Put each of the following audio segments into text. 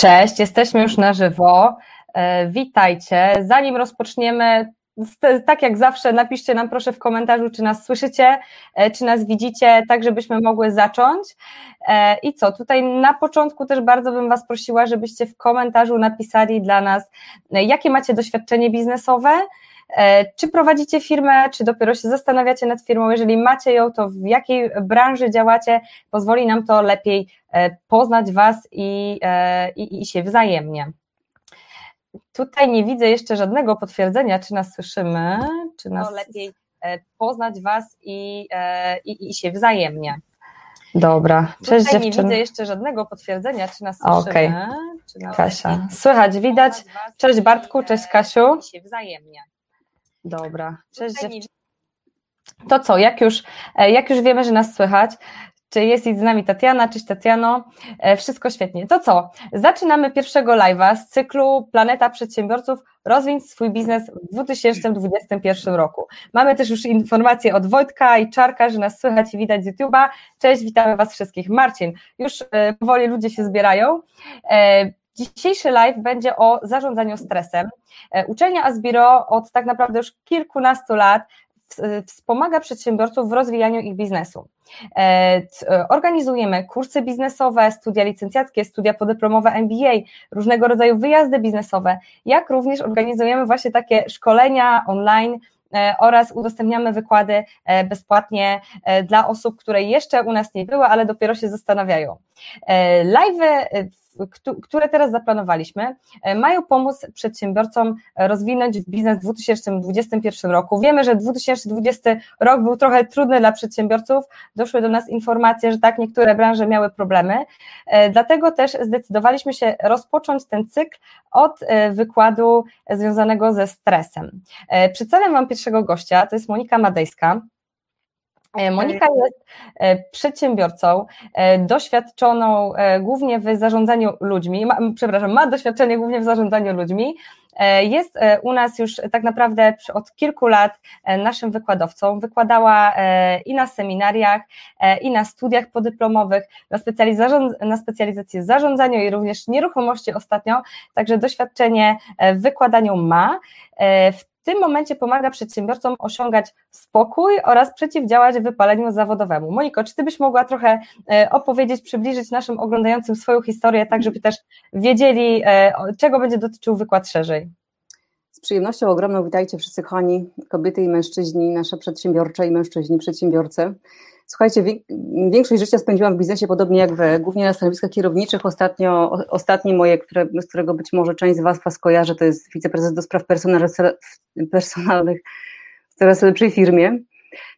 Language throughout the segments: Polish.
Cześć, jesteśmy już na żywo. E, witajcie. Zanim rozpoczniemy, tak jak zawsze, napiszcie nam proszę w komentarzu, czy nas słyszycie, e, czy nas widzicie, tak żebyśmy mogły zacząć. E, I co, tutaj na początku też bardzo bym Was prosiła, żebyście w komentarzu napisali dla nas, jakie macie doświadczenie biznesowe, czy prowadzicie firmę, czy dopiero się zastanawiacie nad firmą? Jeżeli macie ją, to w jakiej branży działacie? Pozwoli nam to lepiej poznać Was i, i, i się wzajemnie. Tutaj nie widzę jeszcze żadnego potwierdzenia, czy nas słyszymy, czy nas. To lepiej e, poznać Was i, e, i, i się wzajemnie. Dobra, cześć Tutaj dziewczyny. nie widzę jeszcze żadnego potwierdzenia, czy nas słyszymy. Okay. Czy nas Kasia, słychać, widać. Cześć Bartku, cześć Kasiu. I się wzajemnie. Dobra, cześć. To co, jak już, e, jak już wiemy, że nas słychać, czy jest z nami Tatiana? Cześć Tatiano. E, wszystko świetnie. To co? Zaczynamy pierwszego live'a z cyklu Planeta Przedsiębiorców Rozwiń swój biznes w 2021 roku. Mamy też już informacje od Wojtka i Czarka, że nas słychać i widać z YouTube'a. Cześć, witamy Was wszystkich. Marcin, już e, powoli ludzie się zbierają. E, dzisiejszy live będzie o zarządzaniu stresem. Uczelnia Asbiro od tak naprawdę już kilkunastu lat wspomaga przedsiębiorców w rozwijaniu ich biznesu. E, e, organizujemy kursy biznesowe, studia licencjackie, studia podyplomowe MBA, różnego rodzaju wyjazdy biznesowe, jak również organizujemy właśnie takie szkolenia online, e, oraz udostępniamy wykłady bezpłatnie dla osób, które jeszcze u nas nie były, ale dopiero się zastanawiają. Live które teraz zaplanowaliśmy, e, mają pomóc przedsiębiorcom rozwinąć biznes w 2021 roku. Wiemy, że 2020 rok był trochę trudny dla przedsiębiorców. Doszły do nas informacje, że tak, niektóre branże miały problemy. E, dlatego też zdecydowaliśmy się rozpocząć ten cykl od e, wykładu związanego ze stresem. Przedstawiam Wam pierwszego gościa, to jest Monika Madejska. E, Monika jest e, przedsiębiorcą, e, doświadczoną głównie w zarządzaniu ludźmi, ma, przepraszam, ma doświadczenie głównie w zarządzaniu ludźmi. Jest u nas już tak naprawdę od kilku lat naszym wykładowcą. Wykładała i na seminariach, i na studiach podyplomowych, na, na specjalizację zarządzaniu i również nieruchomości ostatnio, także doświadczenie w wykładaniu ma. W tym momencie pomaga przedsiębiorcom osiągać spokój oraz przeciwdziałać wypaleniu zawodowemu. Moniko, czy Ty byś mogła trochę e, opowiedzieć, przybliżyć naszym oglądającym swoją historię, tak żeby też wiedzieli, e, czego będzie dotyczył wykład szerzej? Z przyjemnością ogromną witajcie wszyscy kochani, kobiety i mężczyźni, nasze przedsiębiorcze i mężczyźni, przedsiębiorcy. Słuchajcie, większość życia spędziłam w biznesie podobnie jak wy, głównie na stanowiskach kierowniczych. Ostatnio, ostatnie moje, które, z którego być może część z was was kojarzy, to jest wiceprezes do spraw personalnych w coraz lepszej firmie.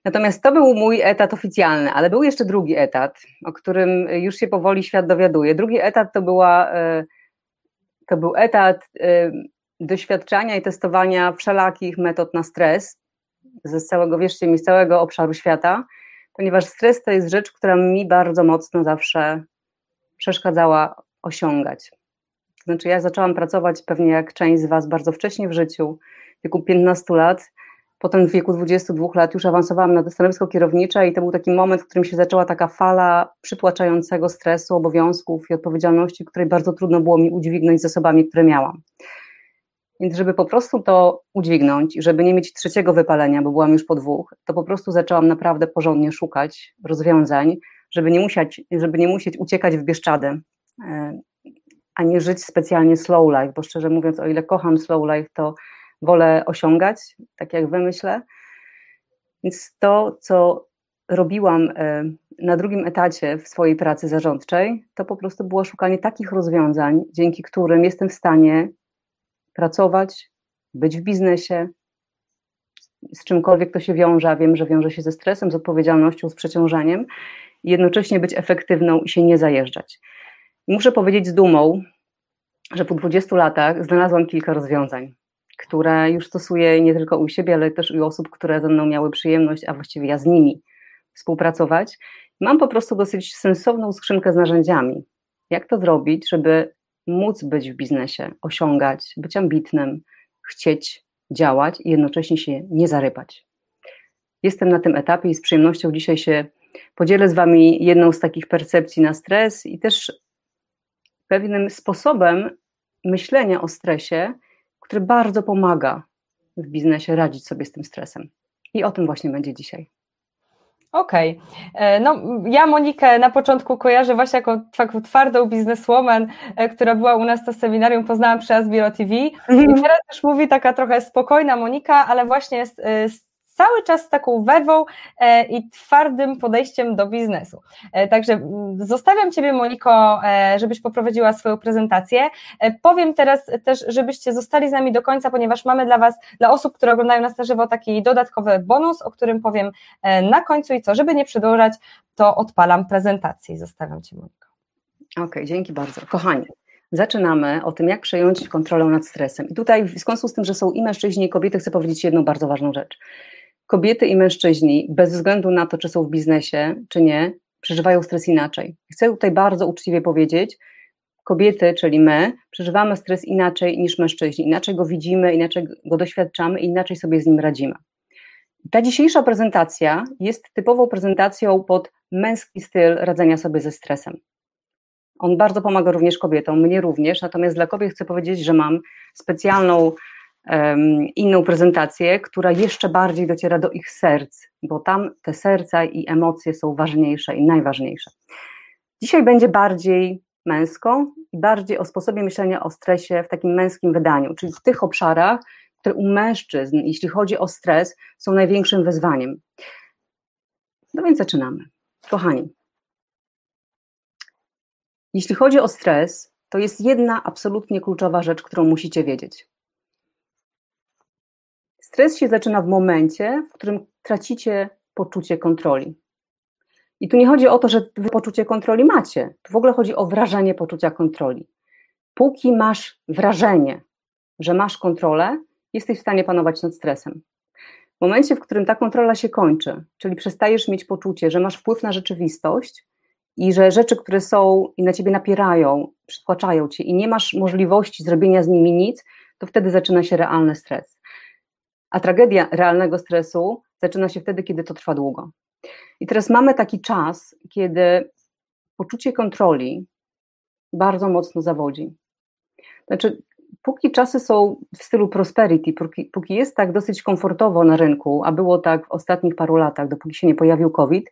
Natomiast to był mój etat oficjalny, ale był jeszcze drugi etat, o którym już się powoli świat dowiaduje. Drugi etat to była, e, to był etat e, doświadczania i testowania wszelakich metod na stres ze całego, wierzcie mi, z całego obszaru świata ponieważ stres to jest rzecz, która mi bardzo mocno zawsze przeszkadzała osiągać. To znaczy, ja zaczęłam pracować pewnie jak część z Was bardzo wcześnie w życiu, w wieku 15 lat. Potem w wieku 22 lat już awansowałam na stanowisko kierownicze i to był taki moment, w którym się zaczęła taka fala przytłaczającego stresu, obowiązków i odpowiedzialności, której bardzo trudno było mi udźwignąć zasobami, które miałam. Więc żeby po prostu to udźwignąć i żeby nie mieć trzeciego wypalenia, bo byłam już po dwóch, to po prostu zaczęłam naprawdę porządnie szukać rozwiązań, żeby nie musieć, żeby nie musieć uciekać w Bieszczady, e, a nie żyć specjalnie slow life, bo szczerze mówiąc, o ile kocham slow life, to wolę osiągać, tak jak wy myślę. Więc to, co robiłam e, na drugim etacie w swojej pracy zarządczej, to po prostu było szukanie takich rozwiązań, dzięki którym jestem w stanie pracować, być w biznesie, z czymkolwiek to się wiąże, a wiem, że wiąże się ze stresem, z odpowiedzialnością, z przeciążeniem, i jednocześnie być efektywną i się nie zajeżdżać. muszę powiedzieć z dumą, że po 20 latach znalazłam kilka rozwiązań, które już stosuję nie tylko u siebie, ale też u osób, które ze mną miały przyjemność, a właściwie ja z nimi współpracować. Mam po prostu dosyć sensowną skrzynkę z narzędziami. Jak to zrobić, żeby móc być w biznesie, osiągać, być ambitnym, chcieć działać i jednocześnie się nie zarypać. Jestem na tym etapie i z przyjemnością dzisiaj się podzielę z Wami jedną z takich percepcji na stres i też pewnym sposobem myślenia o stresie, który bardzo pomaga w biznesie radzić sobie z tym stresem. I o tym właśnie będzie dzisiaj. Okej. Okay. No, ja Monikę na początku kojarzę właśnie jako taką twardą bizneswoman, e, która była u nas to seminarium, poznałam przy Asbiro TV. Mhm. I teraz też mówi taka trochę spokojna Monika, ale właśnie z, z cały czas z taką werwą e, i twardym podejściem do biznesu. E, także mm, zostawiam Ciebie, Moniko, e, żebyś poprowadziła swoją prezentację. Powiem teraz też, żebyście zostali z nami do końca, ponieważ mamy dla Was, dla osób, które oglądają nas na żywo, taki dodatkowy bonus, o którym powiem na końcu i co, żeby nie przedłużać, to odpalam prezentację i zostawiam Cię, Moniko. Okej, okay, dzięki bardzo. Kochani, zaczynamy o tym, jak przejąć kontrolę nad stresem. I tutaj, w związku z tym, że są i mężczyźni, i kobiety, chcę powiedzieć jedną bardzo ważną rzecz kobiety i mężczyźni, bez względu na to, czy są w biznesie, czy nie, przeżywają stres inaczej. Chcę tutaj bardzo uczciwie powiedzieć, kobiety, czyli my, przeżywamy stres inaczej niż mężczyźni. Inaczej go widzimy, inaczej go doświadczamy inaczej sobie z nim radzimy. Ta dzisiejsza prezentacja jest typową prezentacją pod męski styl radzenia sobie ze stresem. On bardzo pomaga również kobietom, mnie również, natomiast dla kobiet chcę powiedzieć, że mam specjalną inną prezentację, która jeszcze bardziej dociera do ich serc, bo tam te serca i emocje są ważniejsze i najważniejsze. Dzisiaj będzie bardziej męsko i bardziej o sposobie myślenia o stresie w takim męskim wydaniu, czyli w tych obszarach, które u mężczyzn, jeśli chodzi o stres, są największym wyzwaniem. No więc zaczynamy. Kochani, jeśli chodzi o stres, to jest jedna absolutnie kluczowa rzecz, którą musicie wiedzieć. Stres się zaczyna w momencie, w którym tracicie poczucie kontroli. I tu nie chodzi o to, że wy poczucie kontroli macie. Tu w ogóle chodzi o wrażenie poczucia kontroli. Póki masz wrażenie, że masz kontrolę, jesteś w stanie panować nad stresem. W momencie, w którym ta kontrola się kończy, czyli przestajesz mieć poczucie, że masz wpływ na rzeczywistość i że rzeczy, które są i na ciebie napierają, przytłaczają cię i nie masz możliwości zrobienia z nimi nic, to wtedy zaczyna się realny stres. A tragedia realnego stresu zaczyna się wtedy, kiedy to trwa długo. I teraz mamy taki czas, kiedy poczucie kontroli bardzo mocno zawodzi. Znaczy, póki czasy są w stylu prosperity, póki, póki, jest tak dosyć komfortowo na rynku, a było tak w ostatnich paru latach, dopóki się nie pojawił COVID,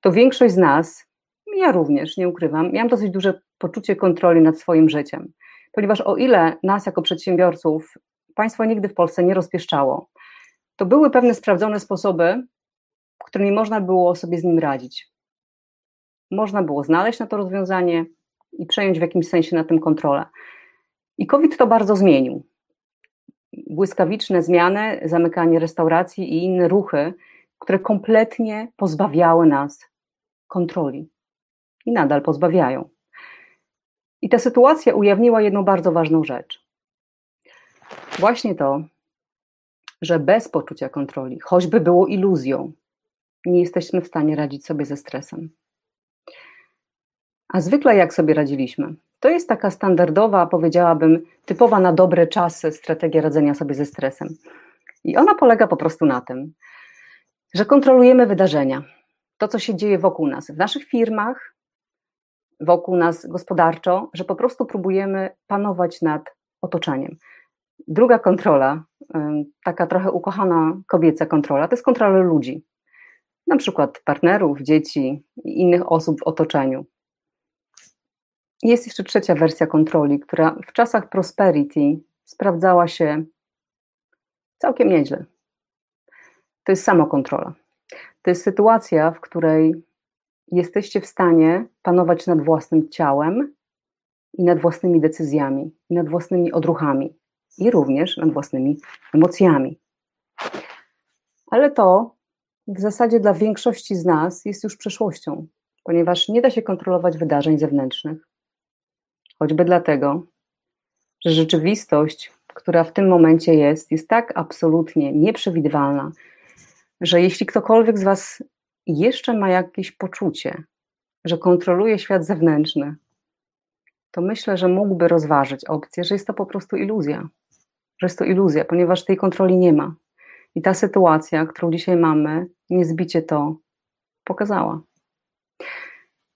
to większość z nas, ja również, nie ukrywam, miałam dosyć duże poczucie kontroli nad swoim życiem. Ponieważ o ile nas jako przedsiębiorców państwo nigdy w Polsce nie rozpieszczało. To były pewne sprawdzone sposoby, którymi można było sobie z nim radzić. Można było znaleźć na to rozwiązanie i przejąć w jakimś sensie na tym kontrolę. I COVID to bardzo zmienił. Błyskawiczne zmiany, zamykanie restauracji i inne ruchy, które kompletnie pozbawiały nas kontroli i nadal pozbawiają. I ta sytuacja ujawniła jedną bardzo ważną rzecz właśnie to, że bez poczucia kontroli, choćby było iluzją, nie jesteśmy w stanie radzić sobie ze stresem. A zwykle jak sobie radziliśmy? To jest taka standardowa, powiedziałabym, typowa na dobre czasy strategia radzenia sobie ze stresem. I ona polega po prostu na tym, że kontrolujemy wydarzenia, to co się dzieje wokół nas, w naszych firmach, wokół nas gospodarczo, że po prostu próbujemy panować nad otoczeniem. Druga kontrola, taka trochę ukochana kobieca kontrola, to jest kontrola ludzi. Na przykład partnerów, dzieci i innych osób w otoczeniu. Jest jeszcze trzecia wersja kontroli, która w czasach prosperity sprawdzała się całkiem nieźle. To jest samokontrola. To jest sytuacja, w której jesteście w stanie panować nad własnym ciałem i nad własnymi decyzjami, i nad własnymi odruchami i również nad własnymi emocjami. Ale to w zasadzie dla większości z nas jest już przeszłością, ponieważ nie da się kontrolować wydarzeń zewnętrznych. Choćby dlatego, że rzeczywistość, która w tym momencie jest, jest tak absolutnie nieprzewidywalna, że jeśli ktokolwiek z Was jeszcze ma jakieś poczucie, że kontroluje świat zewnętrzny, to myślę, że mógłby rozważyć opcję, że jest to po prostu iluzja że jest to iluzja, ponieważ tej kontroli nie ma. I ta sytuacja, którą dzisiaj mamy, niezbicie to pokazała.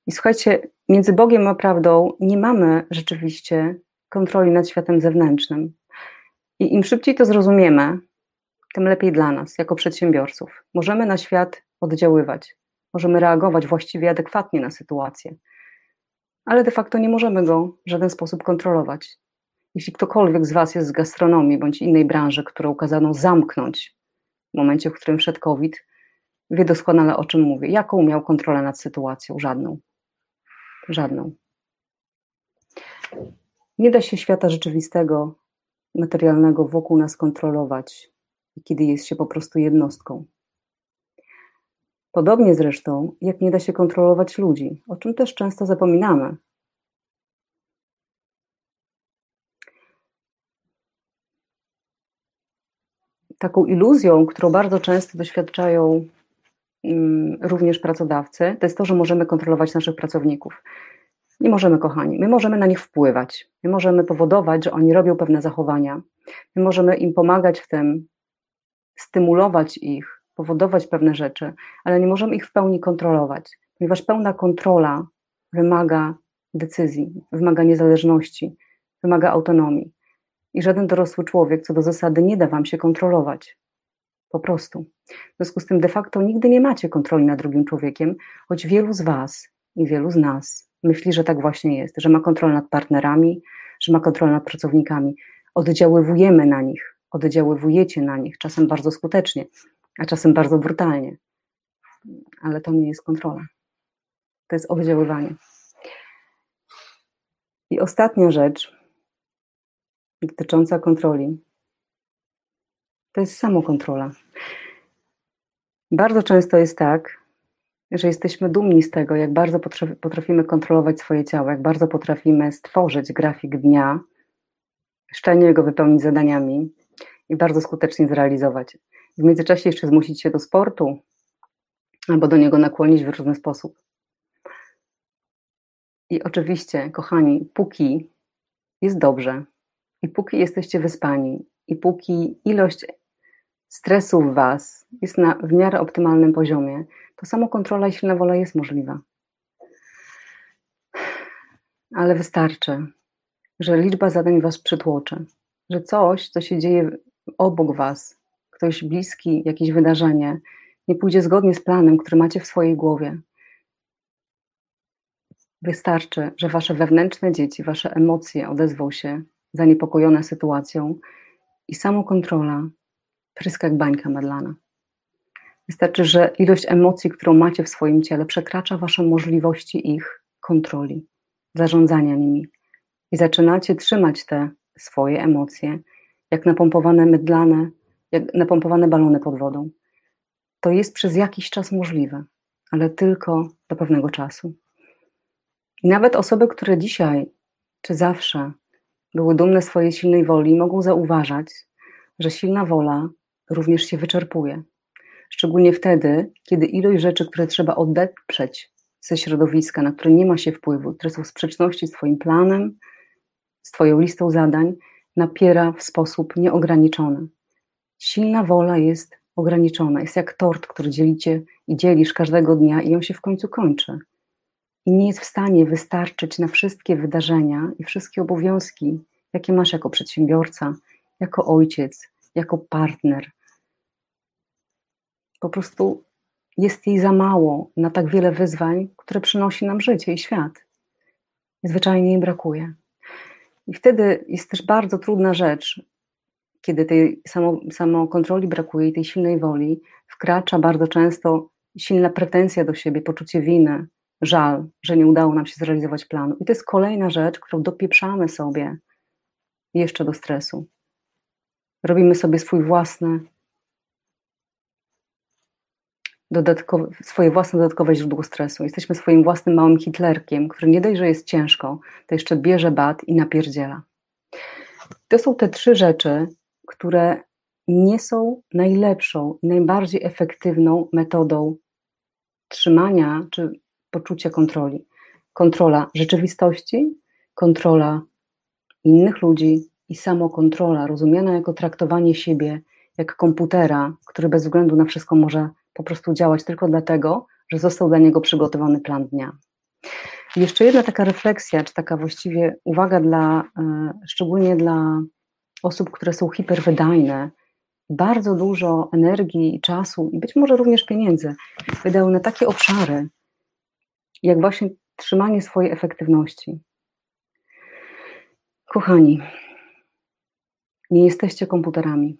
I słuchajcie, między Bogiem a prawdą nie mamy rzeczywiście kontroli nad światem zewnętrznym. I im szybciej to zrozumiemy, tym lepiej dla nas, jako przedsiębiorców. Możemy na świat oddziaływać, możemy reagować właściwie adekwatnie na sytuację, ale de facto nie możemy go w żaden sposób kontrolować. Jeśli ktokolwiek z Was jest z gastronomii bądź innej branży, którą kazano zamknąć w momencie, w którym wszedł COVID, wie doskonale o czym mówię. Jaką miał kontrolę nad sytuacją? Żadną. Żadną. Nie da się świata rzeczywistego, materialnego wokół nas kontrolować, kiedy jest się po prostu jednostką. Podobnie zresztą, jak nie da się kontrolować ludzi, o czym też często zapominamy. Taką iluzją, którą bardzo często doświadczają mm, również pracodawcy, to jest to, że możemy kontrolować naszych pracowników. Nie możemy, kochani. My możemy na nich wpływać. My możemy powodować, że oni robią pewne zachowania. My możemy im pomagać w tym, stymulować ich, powodować pewne rzeczy, ale nie możemy ich w pełni kontrolować, ponieważ pełna kontrola wymaga decyzji, wymaga niezależności, wymaga autonomii. I żaden dorosły człowiek, co do zasady, nie da wam się kontrolować. Po prostu. W związku z tym, de facto, nigdy nie macie kontroli nad drugim człowiekiem, choć wielu z was i wielu z nas myśli, że tak właśnie jest, że ma kontrolę nad partnerami, że ma kontrolę nad pracownikami. Oddziaływujemy na nich, oddziaływujecie na nich, czasem bardzo skutecznie, a czasem bardzo brutalnie. Ale to nie jest kontrola. To jest oddziaływanie. I ostatnia rzecz dotycząca kontroli to jest samokontrola. Bardzo często jest tak, że jesteśmy dumni z tego, jak bardzo potrafimy kontrolować swoje ciało, jak bardzo potrafimy stworzyć grafik dnia, szczelnie go wypełnić zadaniami i bardzo skutecznie zrealizować. W międzyczasie jeszcze zmusić się do sportu albo do niego nakłonić w różny sposób. I oczywiście, kochani, póki jest dobrze i póki jesteście wyspani i póki ilość stresu w Was jest na w miarę optymalnym poziomie, to samokontrola i silna wola jest możliwa. Ale wystarczy, że liczba zadań Was przytłoczy, że coś, co się dzieje obok Was, ktoś bliski, jakieś wydarzenie, nie pójdzie zgodnie z planem, który macie w swojej głowie. Wystarczy, że Wasze wewnętrzne dzieci, Wasze emocje odezwą się zaniepokojone sytuacją i samokontrola pryska jak bańka madlana. Wystarczy, że ilość emocji, którą macie w swoim ciele, przekracza Wasze możliwości ich kontroli, zarządzania nimi. I zaczynacie trzymać te swoje emocje, jak napompowane mydlane, jak napompowane balony pod wodą. To jest przez jakiś czas możliwe, ale tylko do pewnego czasu. I nawet osoby, które dzisiaj czy zawsze były dumne swojej silnej woli, mogą zauważać, że silna wola również się wyczerpuje. Szczególnie wtedy, kiedy ilość rzeczy, które trzeba odeprzeć ze środowiska, na które nie ma się wpływu, które są w sprzeczności z Twoim planem, z Twoją listą zadań, napiera w sposób nieograniczony. Silna wola jest ograniczona, jest jak tort, który dzielicie i dzielisz każdego dnia i on się w końcu kończy. I nie jest w stanie wystarczyć na wszystkie wydarzenia i wszystkie obowiązki, jakie masz jako przedsiębiorca, jako ojciec, jako partner. Po prostu jest jej za mało na tak wiele wyzwań, które przynosi nam życie i świat. zwyczajnie jej brakuje. I wtedy jest też bardzo trudna rzecz, kiedy tej samo, samokontroli brakuje i tej silnej woli, wkracza bardzo często silna pretensja do siebie, poczucie winy, żal, że nie udało nam się zrealizować planu. I to jest kolejna rzecz, którą dopieprzamy sobie jeszcze do stresu. Robimy sobie swój własny, dodatkowe, swoje własne dodatkowe źródło stresu. Jesteśmy swoim własnym małym hitlerkiem, który nie dość, że jest ciężko, to jeszcze bierze bat i napierdziela. To są te trzy rzeczy, które nie są najlepszą i najbardziej efektywną metodą trzymania czy poczucia kontroli. Kontrola rzeczywistości, kontrola innych ludzi i samokontrola, rozumiana jako traktowanie siebie jak komputera, który bez względu na wszystko może po prostu działać tylko dlatego, że został dla niego przygotowany plan dnia. Jeszcze jedna taka refleksja, czy taka właściwie uwaga dla, e, szczególnie dla osób, które są hiperwydajne, bardzo dużo energii czasu i być może również pieniędzy wydały na takie obszary, jak właśnie trzymanie swojej efektywności. Kochani, nie jesteście komputerami.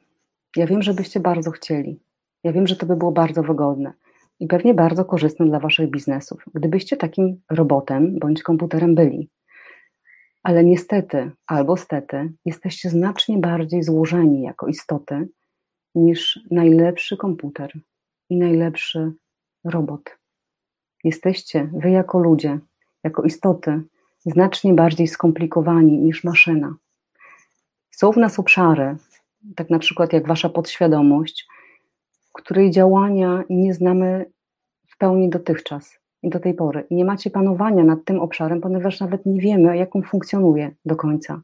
Ja wiem, że byście bardzo chcieli. Ja wiem, że to by było bardzo wygodne i pewnie bardzo korzystne dla waszych biznesów, gdybyście takim robotem bądź komputerem byli. Ale niestety, albo stety, jesteście znacznie bardziej złożeni jako istoty niż najlepszy komputer i najlepszy robot. Jesteście wy jako ludzie, jako istoty, znacznie bardziej skomplikowani niż maszyna. Są w nas obszary, tak na przykład jak wasza podświadomość, której działania nie znamy w pełni dotychczas i do tej pory. I nie macie panowania nad tym obszarem, ponieważ nawet nie wiemy, jak on funkcjonuje do końca.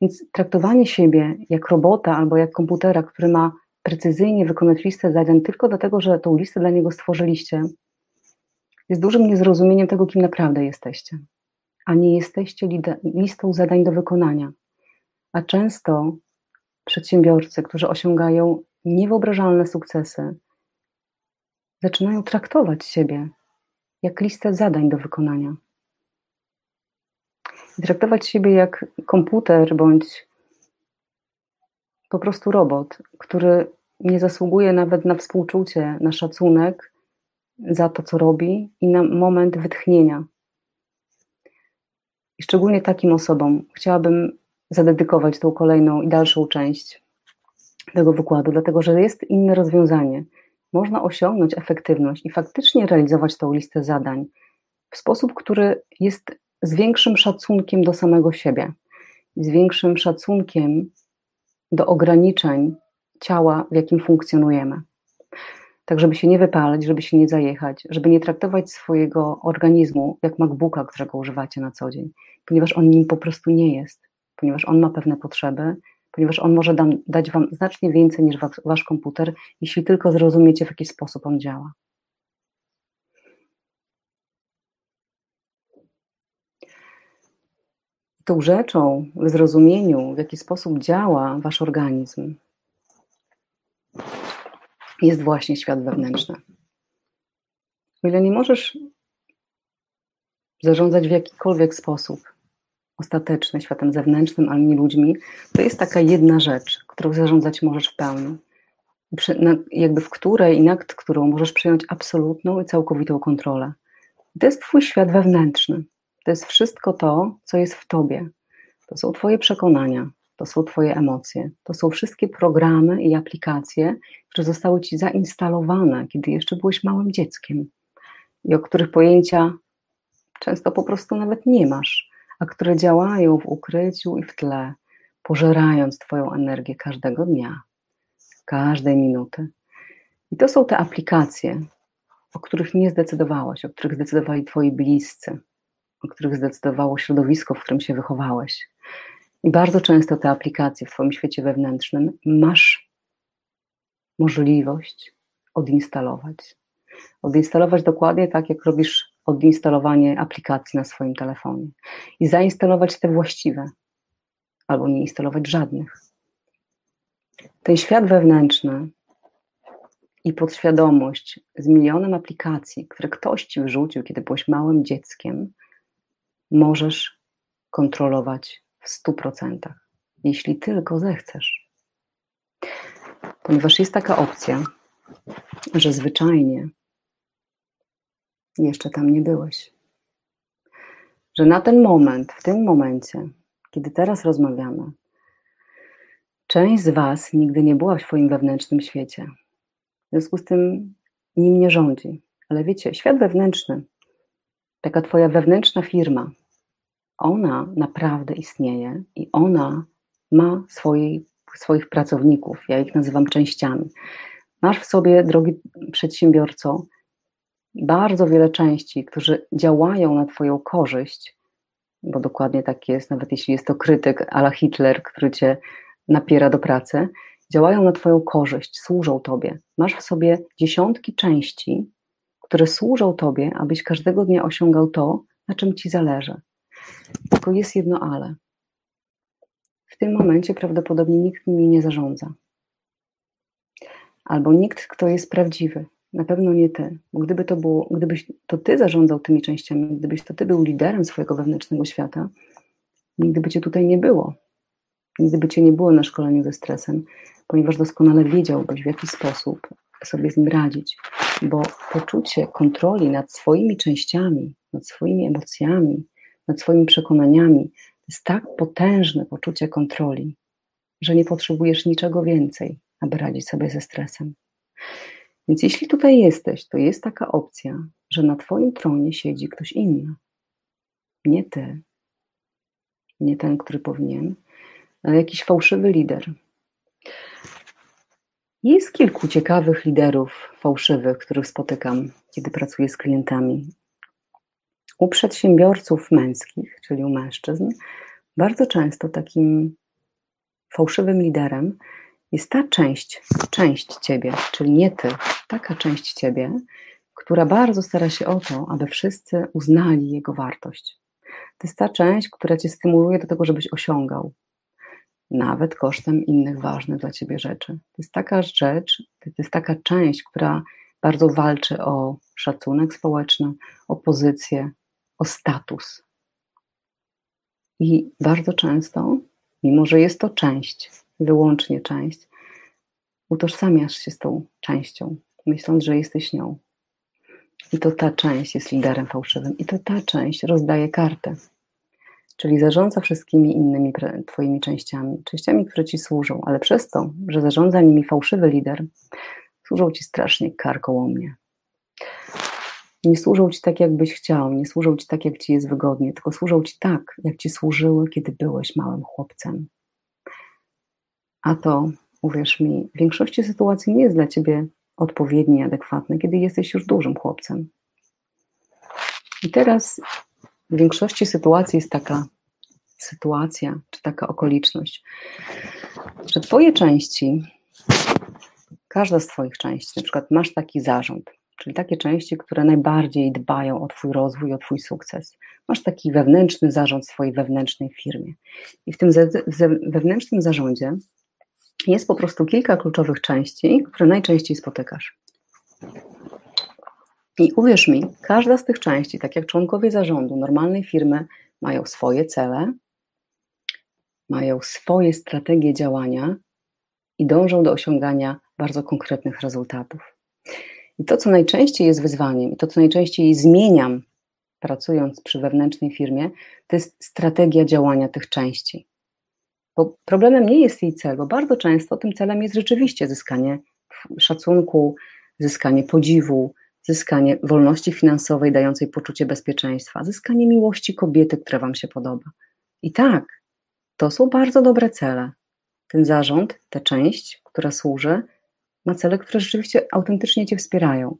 Więc traktowanie siebie jak robota albo jak komputera, który ma precyzyjnie wykonać listę zadań tylko dlatego, że tą listę dla niego stworzyliście, jest dużym niezrozumieniem tego, kim naprawdę jesteście. A nie jesteście listą zadań do wykonania. A często przedsiębiorcy, którzy osiągają niewyobrażalne sukcesy, zaczynają traktować siebie jak listę zadań do wykonania. Traktować siebie jak komputer bądź po prostu robot, który nie zasługuje nawet na współczucie, na szacunek za to, co robi i na moment wytchnienia. I szczególnie takim osobom chciałabym zadedykować tą kolejną i dalszą część tego wykładu, dlatego że jest inne rozwiązanie. Można osiągnąć efektywność i faktycznie realizować tą listę zadań w sposób, który jest z większym szacunkiem do samego siebie, z większym szacunkiem do ograniczeń ciała, w jakim funkcjonujemy. Tak, żeby się nie wypalać, żeby się nie zajechać, żeby nie traktować swojego organizmu jak MacBooka, którego używacie na co dzień, ponieważ on nim po prostu nie jest, ponieważ on ma pewne potrzeby, ponieważ on może dam, dać Wam znacznie więcej niż wasz, wasz komputer, jeśli tylko zrozumiecie, w jaki sposób on działa. Tą rzeczą w zrozumieniu, w jaki sposób działa Wasz organizm, jest właśnie świat wewnętrzny. O ile nie możesz zarządzać w jakikolwiek sposób ostateczny światem zewnętrznym, ale nie ludźmi, to jest taka jedna rzecz, którą zarządzać możesz w pełni. Jakby w której i nad którą możesz przyjąć absolutną i całkowitą kontrolę. To jest Twój świat wewnętrzny. To jest wszystko to, co jest w Tobie. To są Twoje przekonania, to są Twoje emocje, to są wszystkie programy i aplikacje, które zostały Ci zainstalowane, kiedy jeszcze byłeś małym dzieckiem i o których pojęcia często po prostu nawet nie masz, a które działają w ukryciu i w tle, pożerając Twoją energię każdego dnia, każdej minuty. I to są te aplikacje, o których nie zdecydowałaś, o których zdecydowali Twoi bliscy, o których zdecydowało środowisko, w którym się wychowałeś. I bardzo często te aplikacje w Twoim świecie wewnętrznym masz możliwość odinstalować. Odinstalować dokładnie tak, jak robisz odinstalowanie aplikacji na swoim telefonie. I zainstalować te właściwe, albo nie instalować żadnych. Ten świat wewnętrzny i podświadomość z milionem aplikacji, które ktoś ci wrzucił, kiedy byłeś małym dzieckiem, możesz kontrolować w stu procentach, jeśli tylko zechcesz. Ponieważ jest taka opcja, że zwyczajnie jeszcze tam nie byłeś. Że na ten moment, w tym momencie, kiedy teraz rozmawiamy, część z Was nigdy nie była w swoim wewnętrznym świecie. W związku z tym nim nie rządzi. Ale wiecie, świat wewnętrzny, taka Twoja wewnętrzna firma, ona naprawdę istnieje i ona ma swojej, swoich pracowników. Ja ich nazywam częściami. Masz w sobie, drogi przedsiębiorco, bardzo wiele części, którzy działają na Twoją korzyść, bo dokładnie tak jest, nawet jeśli jest to krytyk ala Hitler, który Cię napiera do pracy, działają na Twoją korzyść, służą Tobie. Masz w sobie dziesiątki części, które służą Tobie, abyś każdego dnia osiągał to, na czym Ci zależy. Tylko jest jedno ale. W tym momencie prawdopodobnie nikt nimi nie zarządza. Albo nikt, kto jest prawdziwy. Na pewno nie ty, bo gdyby to było, gdybyś to ty zarządzał tymi częściami, gdybyś to ty był liderem swojego wewnętrznego świata, nigdy by cię tutaj nie było. Nigdy by cię nie było na szkoleniu ze stresem, ponieważ doskonale wiedziałbyś, w jaki sposób sobie z nim radzić. Bo poczucie kontroli nad swoimi częściami, nad swoimi emocjami, nad swoimi przekonaniami, to jest tak potężne poczucie kontroli, że nie potrzebujesz niczego więcej, aby radzić sobie ze stresem. Więc jeśli tutaj jesteś, to jest taka opcja, że na Twoim tronie siedzi ktoś inny. Nie Ty, nie ten, który powinien, ale jakiś fałszywy lider. Jest kilku ciekawych liderów fałszywych, których spotykam, kiedy pracuję z klientami. U przedsiębiorców męskich, czyli u mężczyzn, bardzo często takim fałszywym liderem jest ta część, część ciebie, czyli nie ty, taka część ciebie, która bardzo stara się o to, aby wszyscy uznali jego wartość. To jest ta część, która cię stymuluje do tego, żebyś osiągał, nawet kosztem innych ważnych dla ciebie rzeczy. To jest taka rzecz, to jest taka część, która bardzo walczy o szacunek społeczny, o pozycję, o status. I bardzo często, mimo że jest to część, wyłącznie część, utożsamiasz się z tą częścią, myśląc, że jesteś nią. I to ta część jest liderem fałszywym, i to ta część rozdaje kartę, czyli zarządza wszystkimi innymi Twoimi częściami, częściami, które Ci służą, ale przez to, że zarządza nimi fałszywy lider, służą Ci strasznie karkołomnie. Nie służą Ci tak, jakbyś chciał, nie służą Ci tak, jak Ci jest wygodnie, tylko służą Ci tak, jak Ci służyły, kiedy byłeś małym chłopcem. A to, uwierz mi, w większości sytuacji nie jest dla ciebie odpowiednie, adekwatne, kiedy jesteś już dużym chłopcem. I teraz w większości sytuacji jest taka sytuacja, czy taka okoliczność, że Twoje części, każda z Twoich części, na przykład masz taki zarząd, czyli takie części, które najbardziej dbają o Twój rozwój, o Twój sukces. Masz taki wewnętrzny zarząd w swojej wewnętrznej firmie. I w tym wewnętrznym zarządzie jest po prostu kilka kluczowych części, które najczęściej spotykasz. I uwierz mi, każda z tych części, tak jak członkowie zarządu normalnej firmy, mają swoje cele, mają swoje strategie działania i dążą do osiągania bardzo konkretnych rezultatów. I to, co najczęściej jest wyzwaniem, i to, co najczęściej zmieniam, pracując przy wewnętrznej firmie, to jest strategia działania tych części. Bo problemem nie jest jej cel, bo bardzo często tym celem jest rzeczywiście zyskanie szacunku, zyskanie podziwu, zyskanie wolności finansowej dającej poczucie bezpieczeństwa, zyskanie miłości kobiety, która Wam się podoba. I tak, to są bardzo dobre cele. Ten zarząd, ta część, która służy, ma cele, które rzeczywiście autentycznie Cię wspierają.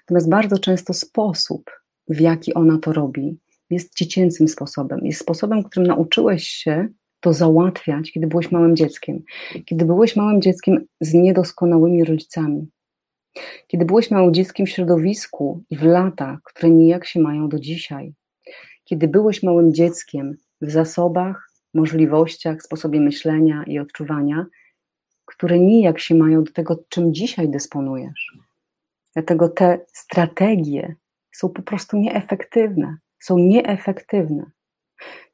Natomiast bardzo często sposób, w jaki ona to robi, jest dziecięcym sposobem. Jest sposobem, którym nauczyłeś się to załatwiać, kiedy byłeś małym dzieckiem, kiedy byłeś małym dzieckiem z niedoskonałymi rodzicami, kiedy byłeś małym dzieckiem w środowisku i w latach, które nijak się mają do dzisiaj, kiedy byłeś małym dzieckiem w zasobach, możliwościach, sposobie myślenia i odczuwania, które nijak się mają do tego, czym dzisiaj dysponujesz. Dlatego te strategie są po prostu nieefektywne. Są nieefektywne.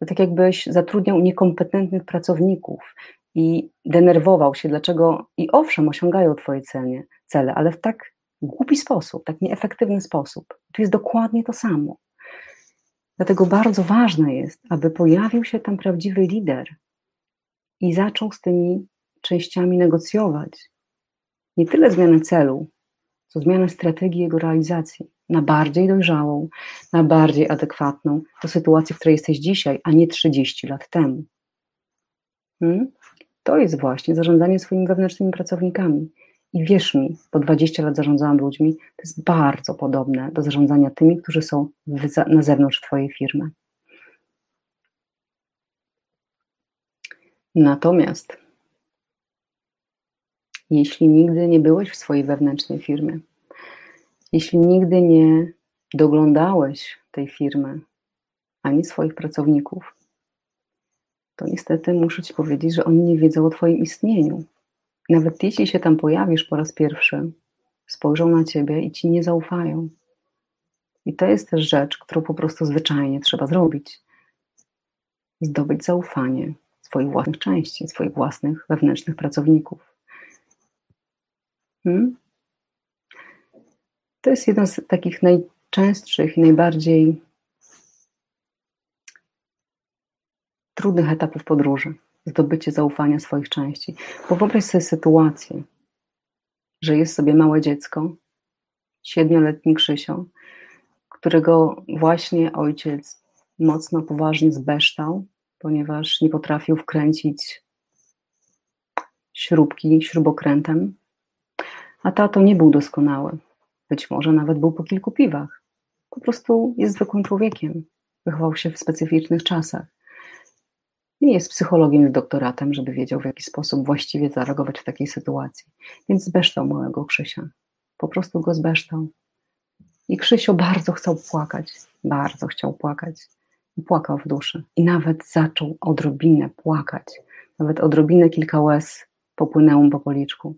To tak jakbyś zatrudniał niekompetentnych pracowników i denerwował się, dlaczego i owszem, osiągają Twoje cenie, cele, ale w tak głupi sposób, tak nieefektywny sposób. Tu jest dokładnie to samo. Dlatego bardzo ważne jest, aby pojawił się tam prawdziwy lider i zaczął z tymi częściami negocjować. Nie tyle zmianę celu, co zmianę strategii jego realizacji na bardziej dojrzałą, na bardziej adekwatną do sytuacji, w której jesteś dzisiaj, a nie 30 lat temu. Hmm? To jest właśnie zarządzanie swoimi wewnętrznymi pracownikami. I wierz mi, po 20 lat zarządzałam ludźmi, to jest bardzo podobne do zarządzania tymi, którzy są na zewnątrz Twojej firmy. Natomiast, jeśli nigdy nie byłeś w swojej wewnętrznej firmie, Jeśli nigdy nie doglądałeś tej firmy ani swoich pracowników, to niestety muszę Ci powiedzieć, że oni nie wiedzą o Twoim istnieniu. Nawet jeśli się tam pojawisz po raz pierwszy, spojrzą na Ciebie i Ci nie zaufają. I to jest też rzecz, którą po prostu zwyczajnie trzeba zrobić. Zdobyć zaufanie swoich własnych części, swoich własnych wewnętrznych pracowników. Hmm? To jest jeden z takich najczęstszych i najbardziej trudnych etapów podróży. Zdobycie zaufania swoich części. Bo wyobraź sobie sytuację, że jest sobie małe dziecko, siedmioletni Krzysio, którego właśnie ojciec mocno, poważnie zbeształ, ponieważ nie potrafił wkręcić śrubki śrubokrętem, a tato nie był doskonały. Być może nawet był po kilku piwach. Po prostu jest zwykłym człowiekiem. Wychował się w specyficznych czasach. Nie jest psychologiem z doktoratem, żeby wiedział, w jaki sposób właściwie zareagować w takiej sytuacji. Więc zbeształ małego Krzysia. Po prostu go zbeształ. I Krzysio bardzo chciał płakać. Bardzo chciał płakać. I płakał w duszy. I nawet zaczął odrobinę płakać. Nawet odrobinę kilka łez popłynęło mu po policzku.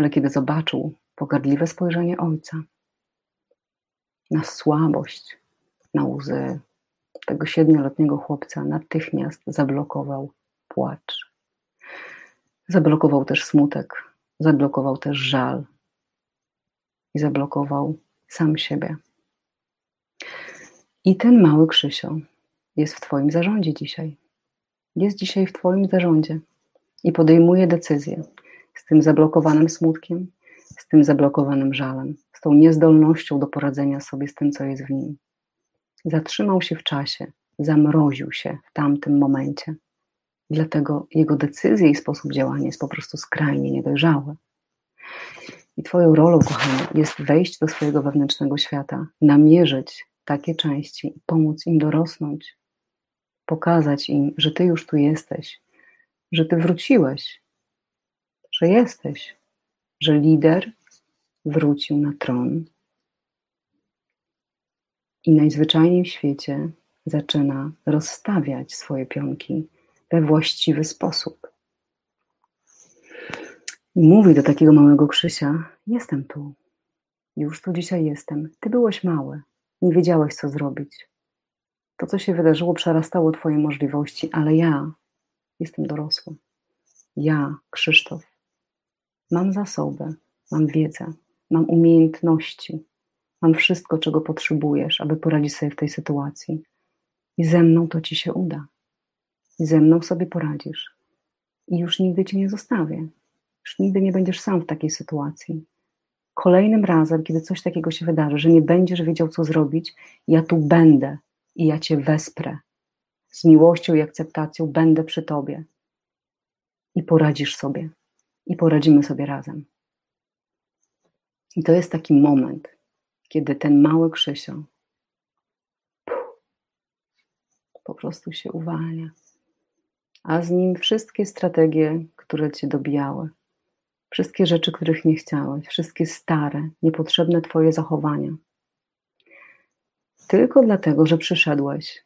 Ale kiedy zobaczył pogardliwe spojrzenie ojca na słabość, na łzy tego siedmioletniego chłopca, natychmiast zablokował płacz. Zablokował też smutek, zablokował też żal i zablokował sam siebie. I ten mały Krzysio jest w Twoim zarządzie dzisiaj. Jest dzisiaj w Twoim zarządzie i podejmuje decyzję z tym zablokowanym smutkiem, z tym zablokowanym żalem, z tą niezdolnością do poradzenia sobie z tym, co jest w nim. Zatrzymał się w czasie, zamroził się w tamtym momencie. Dlatego jego decyzje i sposób działania jest po prostu skrajnie niedojrzały. I Twoją rolą, kochany, jest wejść do swojego wewnętrznego świata, namierzyć takie części, pomóc im dorosnąć, pokazać im, że Ty już tu jesteś, że Ty wróciłeś, że jesteś, że lider wrócił na tron i najzwyczajniej w świecie zaczyna rozstawiać swoje pionki we właściwy sposób. I mówi do takiego małego Krzysia: Jestem tu. Już tu dzisiaj jestem. Ty byłeś mały. Nie wiedziałeś, co zrobić. To, co się wydarzyło, przerastało Twoje możliwości, ale ja jestem dorosły. Ja, Krzysztof, mam zasoby, mam wiedzę, mam umiejętności, mam wszystko, czego potrzebujesz, aby poradzić sobie w tej sytuacji. I ze mną to ci się uda. I ze mną sobie poradzisz. I już nigdy cię nie zostawię. Już nigdy nie będziesz sam w takiej sytuacji. Kolejnym razem, kiedy coś takiego się wydarzy, że nie będziesz wiedział, co zrobić, ja tu będę i ja cię wesprę. Z miłością i akceptacją będę przy tobie. I poradzisz sobie. I poradzimy sobie razem. I to jest taki moment, kiedy ten mały Krzysio po prostu się uwalnia, a z nim wszystkie strategie, które cię dobijały, wszystkie rzeczy, których nie chciałeś, wszystkie stare, niepotrzebne twoje zachowania. Tylko dlatego, że przyszedłeś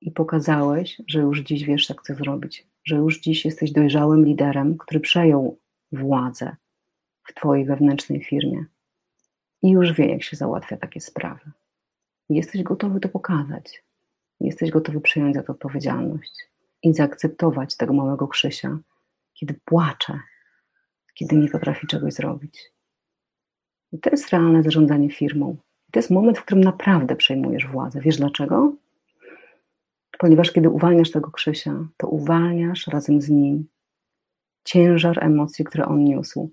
i pokazałeś, że już dziś wiesz, jak to zrobić, że już dziś jesteś dojrzałym liderem, który przejął władzę w Twojej wewnętrznej firmie i już wie, jak się załatwia takie sprawy. Jesteś gotowy to pokazać. Jesteś gotowy przyjąć za to odpowiedzialność i zaakceptować tego małego Krzysia, kiedy płacze, kiedy nie potrafi czegoś zrobić. I to jest realne zarządzanie firmą. I to jest moment, w którym naprawdę przejmujesz władzę. Wiesz dlaczego? Ponieważ kiedy uwalniasz tego Krzysia, to uwalniasz razem z nim ciężar emocji, które on niósł,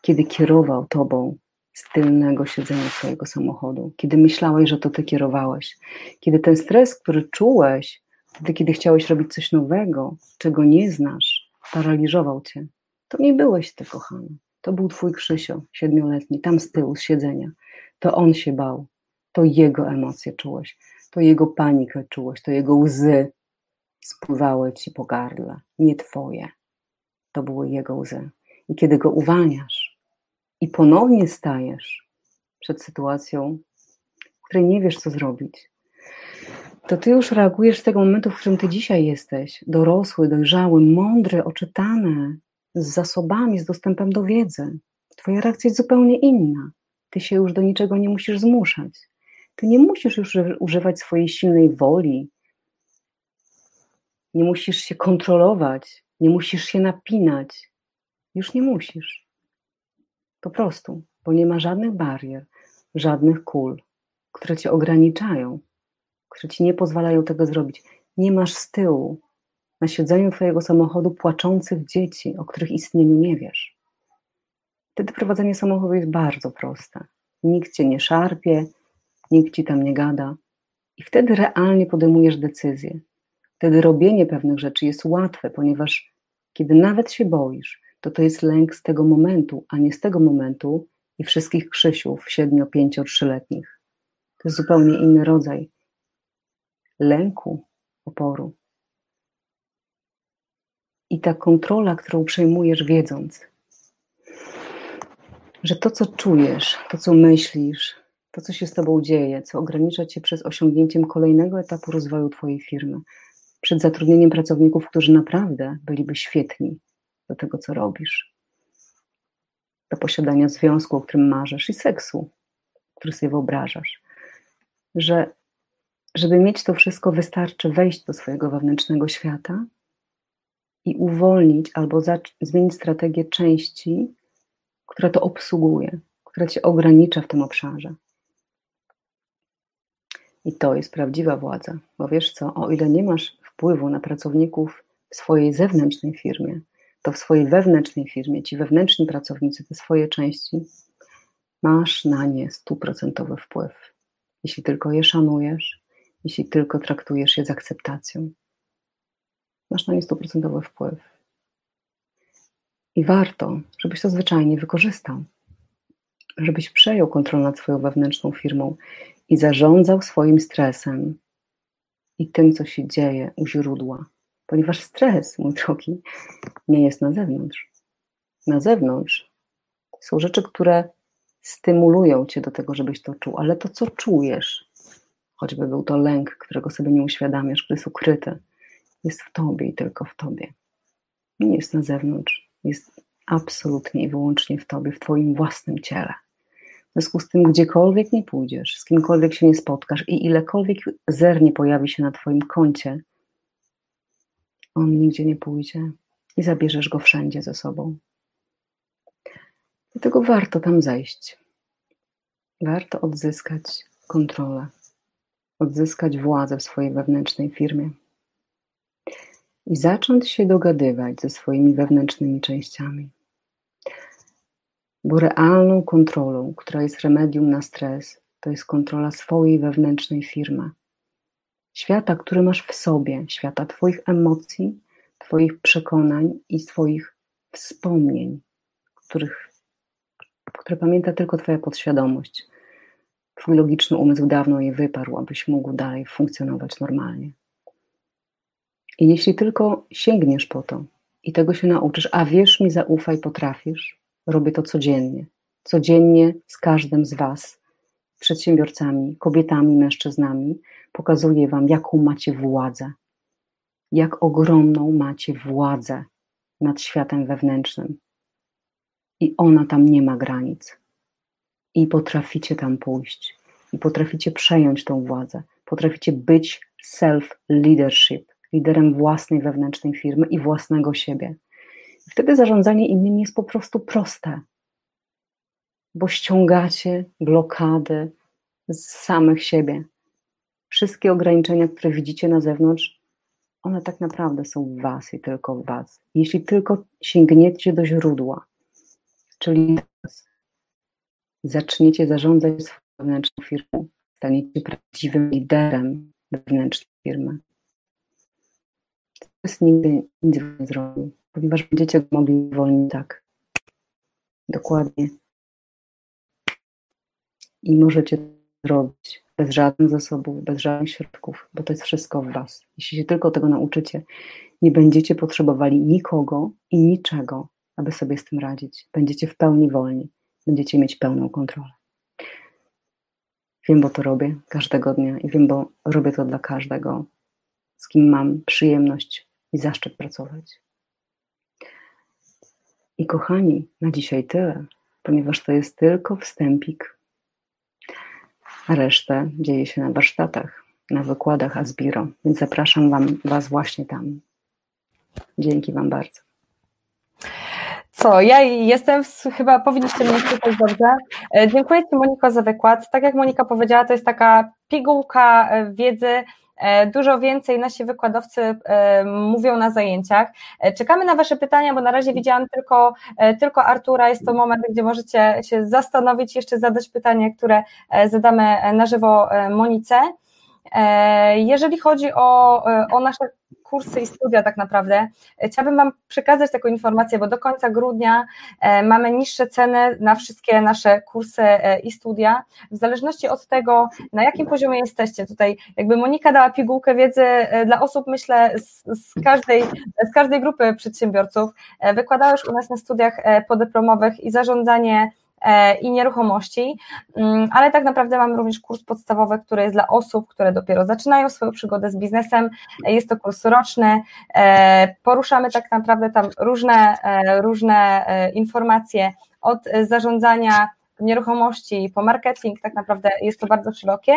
kiedy kierował tobą z tylnego siedzenia swojego samochodu, kiedy myślałeś, że to ty kierowałeś, kiedy ten stres, który czułeś, wtedy, kiedy chciałeś robić coś nowego, czego nie znasz, paraliżował cię. To nie byłeś ty, kochany. To był twój Krzysio, siedmioletni, tam z tyłu, z siedzenia. To on się bał. To jego emocje czułeś. To jego panikę czułeś. To jego łzy spływały ci po gardle. Nie twoje. To były jego łzy. I kiedy go uwalniasz, i ponownie stajesz przed sytuacją, w której nie wiesz, co zrobić, to ty już reagujesz z tego momentu, w którym ty dzisiaj jesteś, dorosły, dojrzały, mądry, oczytany, z zasobami, z dostępem do wiedzy. Twoja reakcja jest zupełnie inna. Ty się już do niczego nie musisz zmuszać. Ty nie musisz już używać swojej silnej woli. Nie musisz się kontrolować, nie musisz się napinać. Już nie musisz. Po prostu, bo nie ma żadnych barier, żadnych kul, które cię ograniczają, które ci nie pozwalają tego zrobić. Nie masz z tyłu na siedzeniu twojego samochodu płaczących dzieci, o których istnieniu nie wiesz. Wtedy prowadzenie samochodu jest bardzo proste. Nikt cię nie szarpie, nikt ci tam nie gada. I wtedy realnie podejmujesz decyzję. Wtedy robienie pewnych rzeczy jest łatwe, ponieważ kiedy nawet się boisz, to to jest lęk z tego momentu, a nie z tego momentu i wszystkich Krzysiów 7, 5, 3-letnich. To jest zupełnie inny rodzaj lęku, oporu. I ta kontrola, którą przejmujesz, wiedząc, że to, co czujesz, to, co myślisz, to, co się z Tobą dzieje, co ogranicza Cię przed osiągnięciem kolejnego etapu rozwoju Twojej firmy, przed zatrudnieniem pracowników, którzy naprawdę byliby świetni do tego, co robisz, do posiadania związku, o którym marzysz i seksu, który sobie wyobrażasz, że żeby mieć to wszystko, wystarczy wejść do swojego wewnętrznego świata i uwolnić albo zmienić strategię części, która to obsługuje, która cię ogranicza w tym obszarze. I to jest prawdziwa władza, bo wiesz co, o ile nie masz wpływu na pracowników w swojej zewnętrznej firmie, to w swojej wewnętrznej firmie, ci wewnętrzni pracownicy, te swoje części, masz na nie stuprocentowy wpływ. Jeśli tylko je szanujesz, jeśli tylko traktujesz je z akceptacją. Masz na nie stuprocentowy wpływ. I warto, żebyś to zwyczajnie wykorzystał. Żebyś przejął kontrolę nad swoją wewnętrzną firmą i zarządzał swoim stresem i tym, co się dzieje u źródła. Ponieważ stres, mój drogi, nie jest na zewnątrz. Na zewnątrz są rzeczy, które stymulują cię do tego, żebyś to czuł, ale to, co czujesz, choćby był to lęk, którego sobie nie uświadamiasz, który jest ukryty, jest w tobie i tylko w tobie. Nie jest na zewnątrz, jest absolutnie i wyłącznie w tobie, w twoim własnym ciele. W związku z tym, gdziekolwiek nie pójdziesz, z kimkolwiek się nie spotkasz i ilekolwiek zer nie pojawi się na twoim koncie, on nigdzie nie pójdzie i zabierzesz go wszędzie ze sobą. Dlatego warto tam zejść. Warto odzyskać kontrolę, odzyskać władzę w swojej wewnętrznej firmie i zacząć się dogadywać ze swoimi wewnętrznymi częściami. Bo realną kontrolą, która jest remedium na stres, to jest kontrola swojej wewnętrznej firmy. Świata, który masz w sobie, świata Twoich emocji, Twoich przekonań i swoich wspomnień, których, które pamięta tylko Twoja podświadomość. Twój logiczny umysł dawno je wyparł, abyś mógł dalej funkcjonować normalnie. I jeśli tylko sięgniesz po to i tego się nauczysz, a wierz mi, zaufaj, potrafisz, robię to codziennie. Codziennie z każdym z Was, przedsiębiorcami, kobietami, mężczyznami, pokazuję Wam, jaką macie władzę, jak ogromną macie władzę nad światem wewnętrznym. I ona tam nie ma granic. I potraficie tam pójść. I potraficie przejąć tą władzę. Potraficie być self-leadership liderem własnej wewnętrznej firmy i własnego siebie. Wtedy zarządzanie innymi jest po prostu proste, bo ściągacie blokady z samych siebie. Wszystkie ograniczenia, które widzicie na zewnątrz, one tak naprawdę są w Was i tylko w Was. Jeśli tylko sięgniecie do źródła, czyli zaczniecie zarządzać swoją wewnętrzną firmą, staniecie prawdziwym liderem wewnętrznej firmy, jest nigdy nic nie zrobił, ponieważ będziecie mogli wolni tak. Dokładnie. I możecie to zrobić bez żadnych zasobów, bez żadnych środków, bo to jest wszystko w Was. Jeśli się tylko tego nauczycie, nie będziecie potrzebowali nikogo i niczego, aby sobie z tym radzić. Będziecie w pełni wolni. będziecie mieć pełną kontrolę. Wiem, bo to robię każdego dnia i wiem, bo robię to dla każdego, z kim mam przyjemność i zaszczyt pracować. I kochani, na dzisiaj tyle, ponieważ to jest tylko wstępik. A resztę dzieje się na warsztatach, na wykładach Asbiro, więc zapraszam wam, Was właśnie tam. Dzięki Wam bardzo. Co, ja jestem, chyba powinniście mnie słyszeć dobrze. E, dziękuję Ci Moniko za wykład. Tak jak Monika powiedziała, to jest taka pigułka e, wiedzy, Dużo więcej nasi wykładowcy mówią na zajęciach. Czekamy na Wasze pytania, bo na razie widziałam tylko, tylko Artura. Jest to moment, gdzie możecie się zastanowić, jeszcze zadać pytanie, które zadamy na żywo Monice. Jeżeli chodzi o, o nasze kursy i studia tak naprawdę. E, chciałabym Wam przekazać taką informację, bo do końca grudnia e, mamy niższe ceny na wszystkie nasze kursy e, i studia. W zależności od tego, na jakim poziomie jesteście, tutaj jakby Monika dała pigułkę wiedzy dla osób, myślę, z, z każdej, z każdej grupy przedsiębiorców. Wykładałeś u nas na studiach podyplomowych i zarządzanie E, i nieruchomości, mm, ale tak naprawdę mamy również kurs podstawowy, który jest dla osób, które dopiero zaczynają swoją przygodę z biznesem. E, jest to kurs roczny. E, poruszamy tak naprawdę tam różne, różne informacje od zarządzania nieruchomości po marketing, tak naprawdę jest to bardzo szerokie,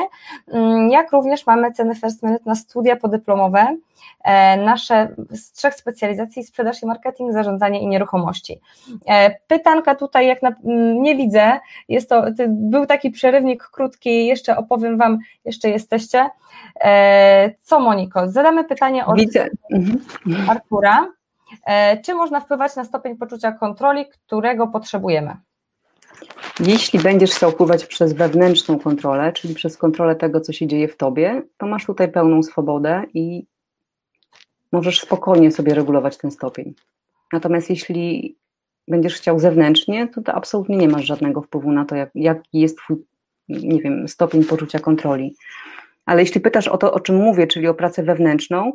mm, jak również mamy ceny First Minute na studia podyplomowe, e, nasze z trzech specjalizacji, sprzedaż i marketing, zarządzanie i nieruchomości. E, pytanka tutaj, jak na, mm, nie widzę, jest to, był taki przerywnik krótki, jeszcze opowiem Wam, jeszcze jesteście. E, co Moniko? Zadamy pytanie od Widzę. Mhm. Artura. Czy można wpływać na stopień poczucia kontroli, którego potrzebujemy? Jeśli będziesz chciał wpływać przez wewnętrzną kontrolę, czyli przez kontrolę tego, co się dzieje w tobie, to masz tutaj pełną swobodę i możesz spokojnie sobie regulować ten stopień. Natomiast jeśli będziesz chciał zewnętrznie, to, to absolutnie nie masz żadnego wpływu na to, jak, jaki jest twój, nie wiem, stopień poczucia kontroli. Ale jeśli pytasz o to, o czym mówię, czyli o pracę wewnętrzną,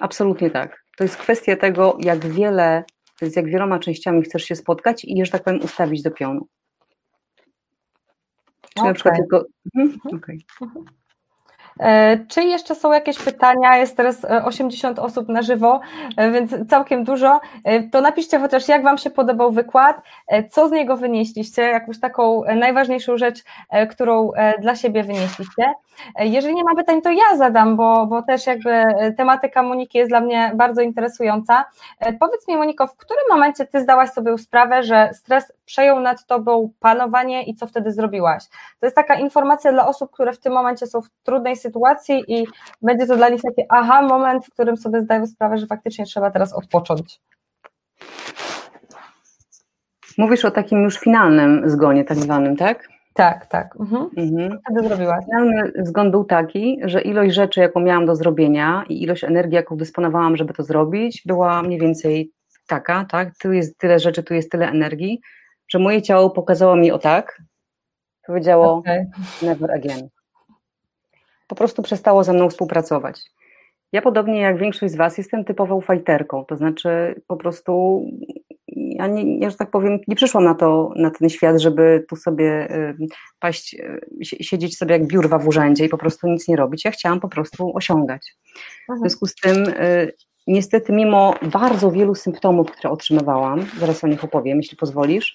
absolutnie tak. To jest kwestia tego, jak wiele z jak wieloma częściami chcesz się spotkać i, że tak powiem, ustawić do pionu. Czy okay. na przykład tylko. Mhm. Okay. E, czy jeszcze są jakieś pytania? Jest teraz 80 e, osób na żywo, e, więc całkiem dużo. To napiszcie chociaż, jak Wam się podobał wykład, co z niego wynieśliście, jakąś taką najważniejszą rzecz, którą dla siebie wynieśliście. Jeżeli nie ma pytań, to ja zadam, bo, bo też jakby tematyka Moniki jest dla mnie bardzo interesująca. Powiedz mi, Moniko, w którym momencie Ty zdałaś sobie sprawę, że stres przejął nad Tobą panowanie i co wtedy zrobiłaś? To jest taka informacja dla osób, które w tym momencie są w trudnej sytuacji, sytuacji i będzie to dla nich taki aha moment, w którym sobie zdają sprawę, że faktycznie trzeba teraz odpocząć. Mówisz o takim już finalnym zgonie, tak zwanym, tak? Tak, tak. Mhm. Mhm. Wtedy zrobiłaś. Finalny zgon był taki, że ilość rzeczy, jaką miałam do zrobienia i ilość energii, jaką dysponowałam, żeby to zrobić, była mniej więcej taka, tak? Tu jest tyle rzeczy, tu jest tyle energii, że moje ciało pokazało mi o tak, powiedziało okay. never again po prostu przestało ze mną współpracować. Ja podobnie jak większość z Was jestem typową fajterką, to znaczy po prostu ja, nie, ja, że tak powiem, nie przyszłam na, to, na ten świat, żeby tu sobie paść, y, siedzieć sobie jak biurwa w urzędzie i po prostu nic nie robić. Ja chciałam po prostu osiągać. W związku z tym y, niestety mimo bardzo wielu symptomów, które otrzymywałam, zaraz o nich opowiem, jeśli pozwolisz,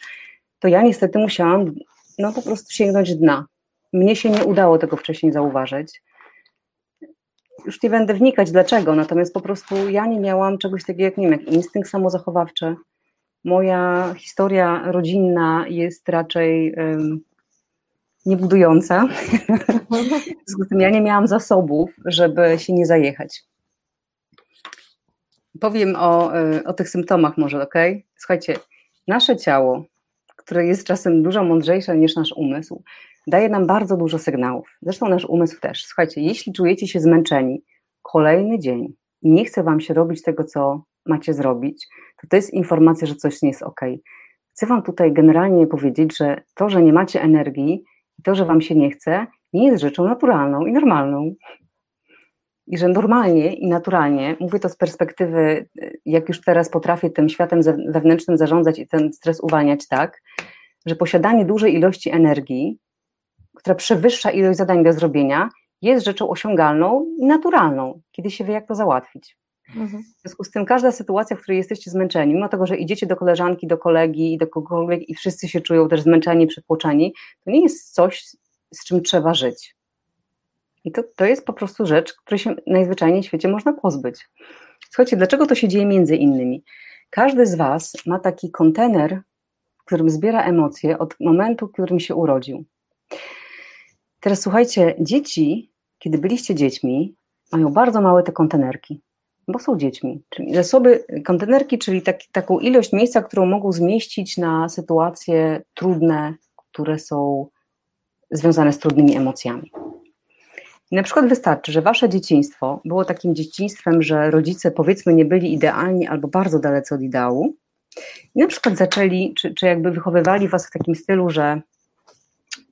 to ja niestety musiałam no po prostu sięgnąć dna. Mnie się nie udało tego wcześniej zauważyć. Już nie będę wnikać dlaczego, natomiast po prostu ja nie miałam czegoś takiego jak, nie wiem, jak instynkt samozachowawczy. Moja historia rodzinna jest raczej um, niebudująca. w związku z tym ja nie miałam zasobów, żeby się nie zajechać. Powiem o, e, o tych symptomach może, ok? Słuchajcie, nasze ciało, które jest czasem dużo mądrzejsze niż nasz umysł, daje nam bardzo dużo sygnałów. Zresztą nasz umysł też. Słuchajcie, jeśli czujecie się zmęczeni, kolejny dzień i nie chce Wam się robić tego, co macie zrobić, to to jest informacja, że coś nie jest ok. Chcę Wam tutaj generalnie powiedzieć, że to, że nie macie energii i to, że Wam się nie chce, nie jest rzeczą naturalną i normalną. I że normalnie i naturalnie, mówię to z perspektywy, jak już teraz potrafię tym światem wewnętrznym zarządzać i ten stres uwalniać tak, że posiadanie dużej ilości energii, która przewyższa ilość zadań do zrobienia, jest rzeczą osiągalną i naturalną, kiedy się wie, jak to załatwić. Mhm. W związku z tym każda sytuacja, w której jesteście zmęczeni, mimo tego, że idziecie do koleżanki, do kolegi do kogokolwiek i wszyscy się czują też zmęczeni, przytłoczeni, to nie jest coś, z czym trzeba żyć. I to, to jest po prostu rzecz, której się najzwyczajniej w świecie można pozbyć. Słuchajcie, dlaczego to się dzieje między innymi? Każdy z Was ma taki kontener, w którym zbiera emocje od momentu, w którym się urodził. Teraz słuchajcie, dzieci, kiedy byliście dziećmi, mają bardzo małe te kontenerki, bo są dziećmi. Czyli zasoby, kontenerki, czyli tak, taką ilość miejsca, którą mogą zmieścić na sytuacje trudne, które są związane z trudnymi emocjami. I na przykład wystarczy, że wasze dzieciństwo było takim dzieciństwem, że rodzice powiedzmy nie byli idealni albo bardzo dalece od ideału. I na przykład zaczęli, czy, czy jakby wychowywali was w takim stylu, że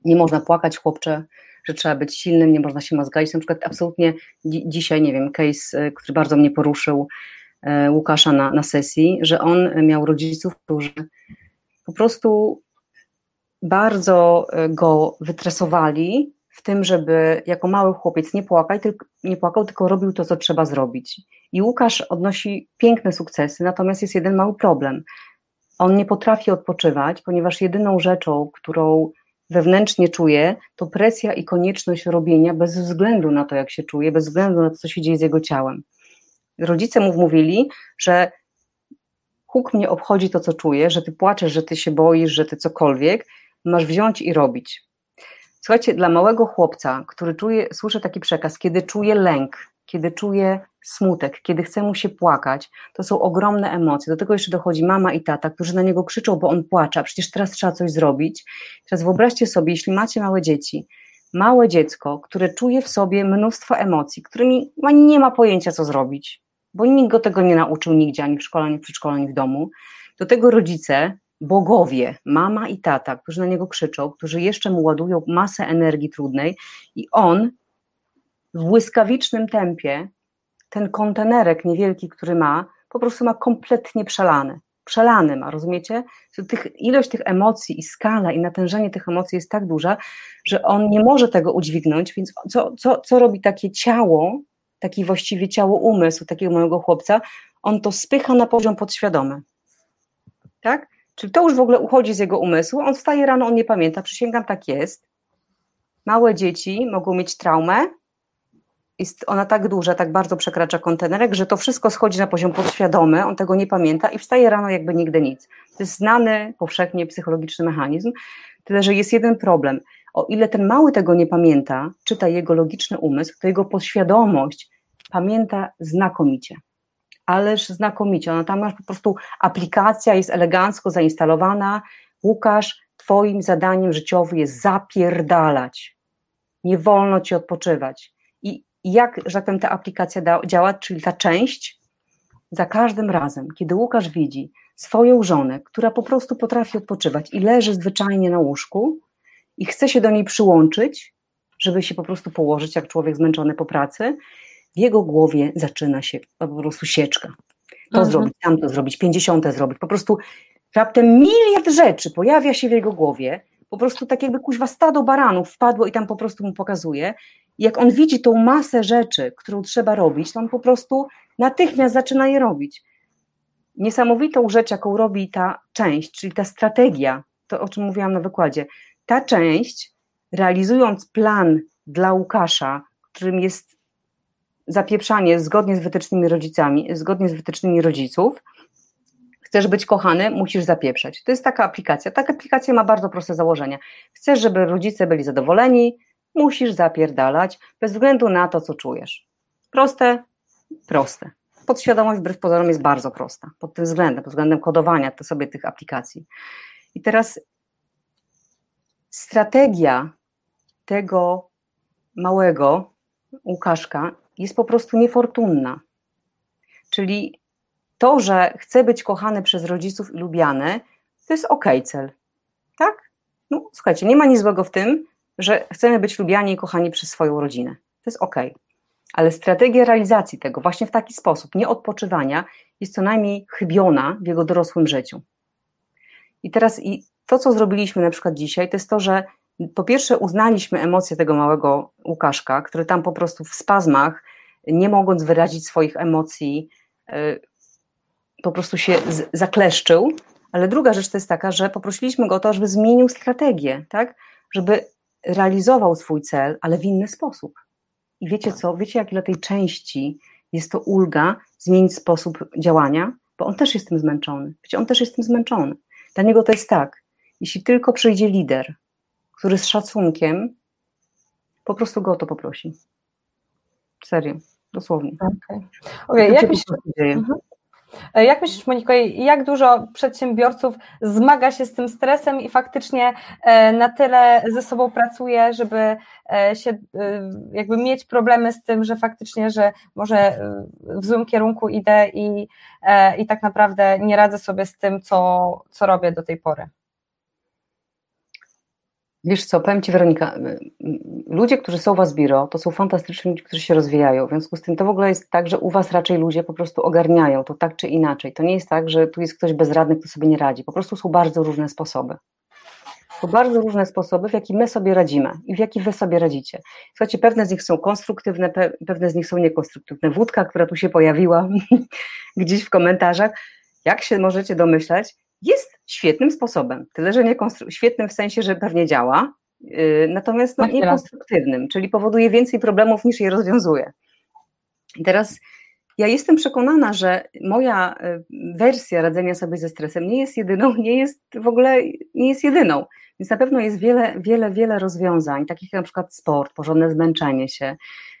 nie można płakać chłopcze, że trzeba być silnym, nie można się mazgać. Na przykład absolutnie dzi dzisiaj, nie wiem, case, e, który bardzo mnie poruszył e, Łukasza na, na sesji, że on miał rodziców, którzy po prostu bardzo e, go wytresowali w tym, żeby jako mały chłopiec nie płakał, tylko, nie płakał, tylko robił to, co trzeba zrobić. I Łukasz odnosi piękne sukcesy, natomiast jest jeden mały problem. On nie potrafi odpoczywać, ponieważ jedyną rzeczą, którą wewnętrznie czuje, to presja i konieczność robienia bez względu na to, jak się czuje, bez względu na to, co się dzieje z jego ciałem. Rodzice mu mówili, że huk mnie obchodzi to, co czuję, że ty płaczesz, że ty się boisz, że ty cokolwiek, masz wziąć i robić. Słuchajcie, dla małego chłopca, który czuje, słyszę taki przekaz, kiedy czuje lęk, kiedy czuje smutek, kiedy chce mu się płakać, to są ogromne emocje. Do tego jeszcze dochodzi mama i tata, którzy na niego krzyczą, bo on płacze, a przecież teraz trzeba coś zrobić. Teraz wyobraźcie sobie, jeśli macie małe dzieci, małe dziecko, które czuje w sobie mnóstwo emocji, którymi nie ma pojęcia, co zrobić, bo nikt go tego nie nauczył nigdzie, ani w szkole, ani w przedszkolu, ani w domu. Do tego rodzice bogowie, mama i tata, którzy na niego krzyczą, którzy jeszcze mu ładują masę energii trudnej i on w błyskawicznym tempie ten kontenerek niewielki, który ma, po prostu ma kompletnie przelany. Przelany ma, rozumiecie? Tych, ilość tych emocji i skala i natężenie tych emocji jest tak duża, że on nie może tego udźwignąć, więc co, co, co robi takie ciało, taki właściwie ciało umysł takiego małego chłopca, on to spycha na poziom podświadomy. Tak? Czyli to już w ogóle uchodzi z jego umysłu, on wstaje rano, on nie pamięta, przysięgam, tak jest. Małe dzieci mogą mieć traumę, jest ona tak duża, tak bardzo przekracza kontenerek, że to wszystko schodzi na poziom podświadomy, on tego nie pamięta i wstaje rano jakby nigdy nic. To jest znany powszechnie psychologiczny mechanizm, tyle że jest jeden problem. O ile ten mały tego nie pamięta, czyta jego logiczny umysł, to jego podświadomość pamięta znakomicie ależ znakomicie. Ona tam masz po prostu aplikacja, jest elegancko zainstalowana. Łukasz, twoim zadaniem życiowym jest zapierdalać. Nie wolno ci odpoczywać. I jak, że tak ta aplikacja da, działa, czyli ta część, za każdym razem, kiedy Łukasz widzi swoją żonę, która po prostu potrafi odpoczywać i leży zwyczajnie na łóżku i chce się do niej przyłączyć, żeby się po prostu położyć, jak człowiek zmęczony po pracy, w jego głowie zaczyna się po prostu sieczka. To mhm. zrobić, tamto zrobić, pięćdziesiąte zrobić. Po prostu raptem miliard rzeczy pojawia się w jego głowie, po prostu tak jakby kuźwa stado baranów wpadło i tam po prostu mu pokazuje. I jak on widzi tą masę rzeczy, którą trzeba robić, to on po prostu natychmiast zaczyna je robić. Niesamowitą rzecz, jaką robi ta część, czyli ta strategia, to o czym mówiłam na wykładzie, ta część, realizując plan dla Łukasza, którym jest zapieprzanie zgodnie z wytycznymi rodzicami, zgodnie z wytycznymi rodziców, chcesz być kochany, musisz zapieprzać. To jest taka aplikacja. Taka aplikacja ma bardzo proste założenia. Chcesz, żeby rodzice byli zadowoleni, musisz zapierdalać, bez względu na to, co czujesz. Proste, proste. Podświadomość wbrew pozorom jest bardzo prosta, pod tym względem, pod względem kodowania to sobie tych aplikacji. I teraz strategia tego małego Łukaszka jest po prostu niefortunna. Czyli to, że chce być kochany przez rodziców i lubiany, to jest ok cel. Tak? No, słuchajcie, nie ma nic złego w tym, że chcemy być lubiani i kochani przez swoją rodzinę. To jest ok. Ale strategia realizacji tego właśnie w taki sposób, nie odpoczywania, jest co najmniej chybiona w jego dorosłym życiu. I teraz i to, co zrobiliśmy na przykład dzisiaj, to jest to, że po pierwsze uznaliśmy emocje tego małego Łukaszka, który tam po prostu w spazmach, nie mogąc wyrazić swoich emocji, y, po prostu się zakleszczył, ale druga rzecz to jest taka, że poprosiliśmy go o to, żeby zmienił strategię, tak? żeby realizował swój cel, ale w inny sposób. I wiecie co? Wiecie, jak dla tej części jest to ulga zmienić sposób działania? Bo on też jest tym zmęczony. Wiecie, on też jest tym zmęczony. Dla niego to jest tak, jeśli tylko przyjdzie lider, który z szacunkiem po prostu go o to poprosi. Serio, dosłownie. Okay. Okay, jak, myślisz, mhm. E, jak myślisz, Moniko, jak dużo przedsiębiorców zmaga się z tym stresem i faktycznie e, na tyle ze sobą pracuje, żeby e, się jakby mieć problemy z tym, że faktycznie, że może w złym kierunku idę i, i tak naprawdę nie radzę sobie z tym, co, co robię do tej pory? Wiesz co, powiem Ci Weronika, ludzie, którzy są u Was biro, to są fantastyczni ludzie, którzy się rozwijają, w związku z tym to w ogóle jest tak, że u Was raczej ludzie po prostu ogarniają to tak czy inaczej. To nie jest tak, że tu jest ktoś bezradny, kto sobie nie radzi, po prostu są bardzo różne sposoby. Są bardzo różne sposoby, w jaki my sobie radzimy i w jaki Wy sobie radzicie. Słuchajcie, pewne z nich są konstruktywne, pewne z nich są niekonstruktywne. Wódka, która tu się pojawiła gdzieś w komentarzach, jak się możecie domyślać, jest świetnym sposobem. Tyle, że nie świetnym w sensie, że pewnie działa, yy, natomiast no, niekonstruktywnym, czyli powoduje więcej problemów niż je rozwiązuje. I teraz ja jestem przekonana, że moja y, wersja radzenia sobie ze stresem nie jest jedyną, nie jest w ogóle nie jest jedyną. Więc na pewno jest wiele, wiele, wiele rozwiązań, takich jak na przykład sport, porządne zmęczenie się,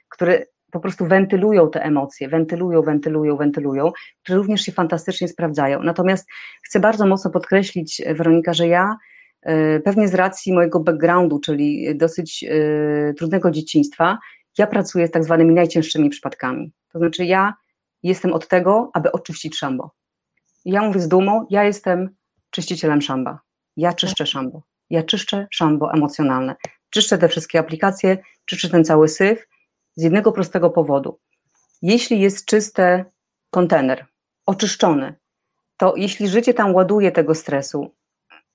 które po prostu wentylują te emocje, wentylują, wentylują, wentylują, które również się fantastycznie sprawdzają. Natomiast chcę bardzo mocno podkreślić, e, Weronika, że ja e, pewnie z racji mojego backgroundu, czyli dosyć e, trudnego dzieciństwa, ja pracuję z tak zwanymi najcięższymi przypadkami. To znaczy ja jestem od tego, aby oczyścić szambo. ja mówię z dumą, ja jestem czyścicielem szamba. Ja czyszczę szambo. Ja czyszczę szambo emocjonalne. Czyszczę te wszystkie aplikacje, czyszczę ten cały syf, z jednego prostego powodu. Jeśli jest czysty kontener, oczyszczony, to jeśli życie tam ładuje tego stresu,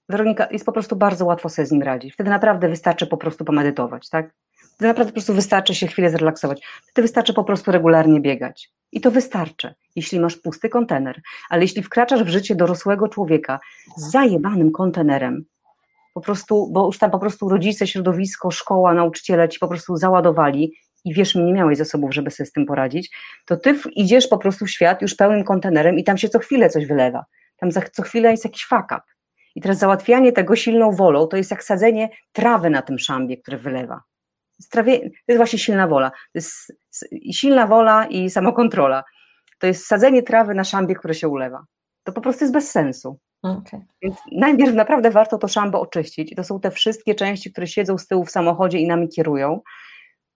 Weronika, jest po prostu bardzo łatwo sobie z nim radzić. Wtedy naprawdę wystarczy po prostu pomedytować, tak? Wtedy naprawdę po prostu wystarczy się chwilę zrelaksować. Wtedy wystarczy po prostu regularnie biegać. I to wystarczy, jeśli masz pusty kontener. Ale jeśli wkraczasz w życie dorosłego człowieka z zajebanym kontenerem, po prostu, bo już tam po prostu rodzice, środowisko, szkoła, nauczyciele ci po prostu załadowali i wiesz, nie miałeś zasobów, żeby sobie z tym poradzić, to ty idziesz po prostu w świat już pełnym kontenerem i tam się co chwilę coś wylewa. Tam za, co chwilę jest jakiś fuck up. I teraz załatwianie tego silną wolą to jest jak sadzenie trawy na tym szambie, które wylewa. Trawie, to jest właśnie silna wola. To jest silna wola i samokontrola. To jest sadzenie trawy na szambie, które się ulewa. To po prostu jest bez sensu. Okay. Więc najpierw naprawdę warto to szambo oczyścić. I to są te wszystkie części, które siedzą z tyłu w samochodzie i nami kierują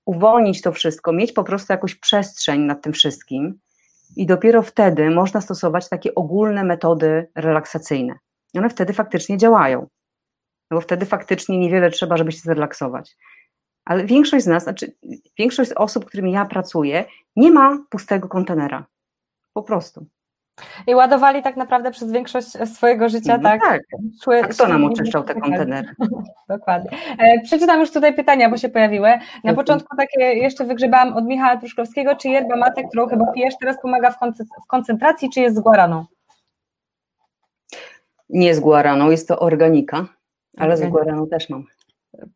uwolnić to wszystko, mieć po prostu jakąś przestrzeń nad tym wszystkim i dopiero wtedy można stosować takie ogólne metody relaksacyjne. I one wtedy faktycznie działają, no bo wtedy faktycznie niewiele trzeba, żeby się zrelaksować. Ale większość z nas, znaczy większość osób, z którymi ja pracuję, nie ma pustego kontenera. Po prostu. I ładowali tak naprawdę przez większość swojego życia, no tak? tak. Szły, A kto nam oczyszczał te kontenery? Dokładnie. E, przeczytam już tutaj pytania, bo się pojawiły. Na początku takie jeszcze wygrzebałam od Michała Truszkowskiego, czy yerba mate, którą chyba pijesz, teraz pomaga w koncentracji, czy jest z guaraną? Nie z guaraną, jest to organika, ale okay. z guaraną też mam.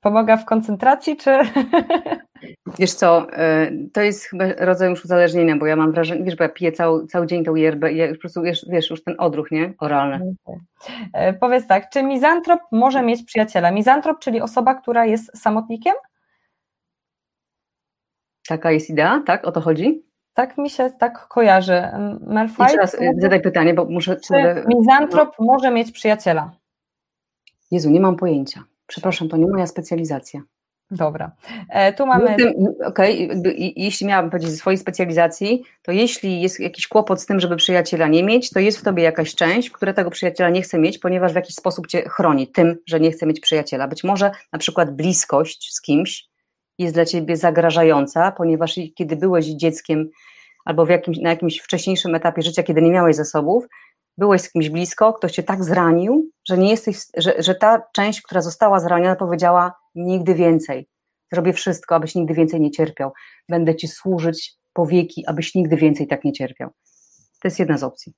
Pomaga w koncentracji, czy... Wiesz co, y, to jest chyba rodzaj już uzależnienia, bo ja mam wrażenie, wiesz, bo ja piję cały, cały dzień tą yerbę i ja już po prostu, wiesz, wiesz, już ten odruch, nie? Oralny. E, powiedz tak, czy mizantrop może mieć przyjaciela? Mizantrop, czyli osoba, która jest samotnikiem? Taka jest idea, tak? O to chodzi? Tak mi się tak kojarzy. Melfite, Jeszcze raz y, zadaj pytanie, bo muszę... Czy mizantrop no. może mieć przyjaciela? Jezu, nie mam pojęcia. Przepraszam, to nie moja specjalizacja. Dobra. E, tu mamy. Okej, okay. jeśli miałabym powiedzieć ze swojej specjalizacji, to jeśli jest jakiś kłopot z tym, żeby przyjaciela nie mieć, to jest w tobie jakaś część, która tego przyjaciela nie chce mieć, ponieważ w jakiś sposób cię chroni tym, że nie chce mieć przyjaciela. Być może na przykład bliskość z kimś jest dla ciebie zagrażająca, ponieważ kiedy byłeś dzieckiem albo jakimś, na jakimś wcześniejszym etapie życia, kiedy nie miałeś zasobów, byłeś z kimś blisko, ktoś cię tak zranił, że nie jesteś, że, że ta część, która została zraniona, powiedziała nigdy więcej. Zrobię wszystko, abyś nigdy więcej nie cierpiał. Będę ci służyć po wieki, abyś nigdy więcej tak nie cierpiał. To jest jedna z opcji.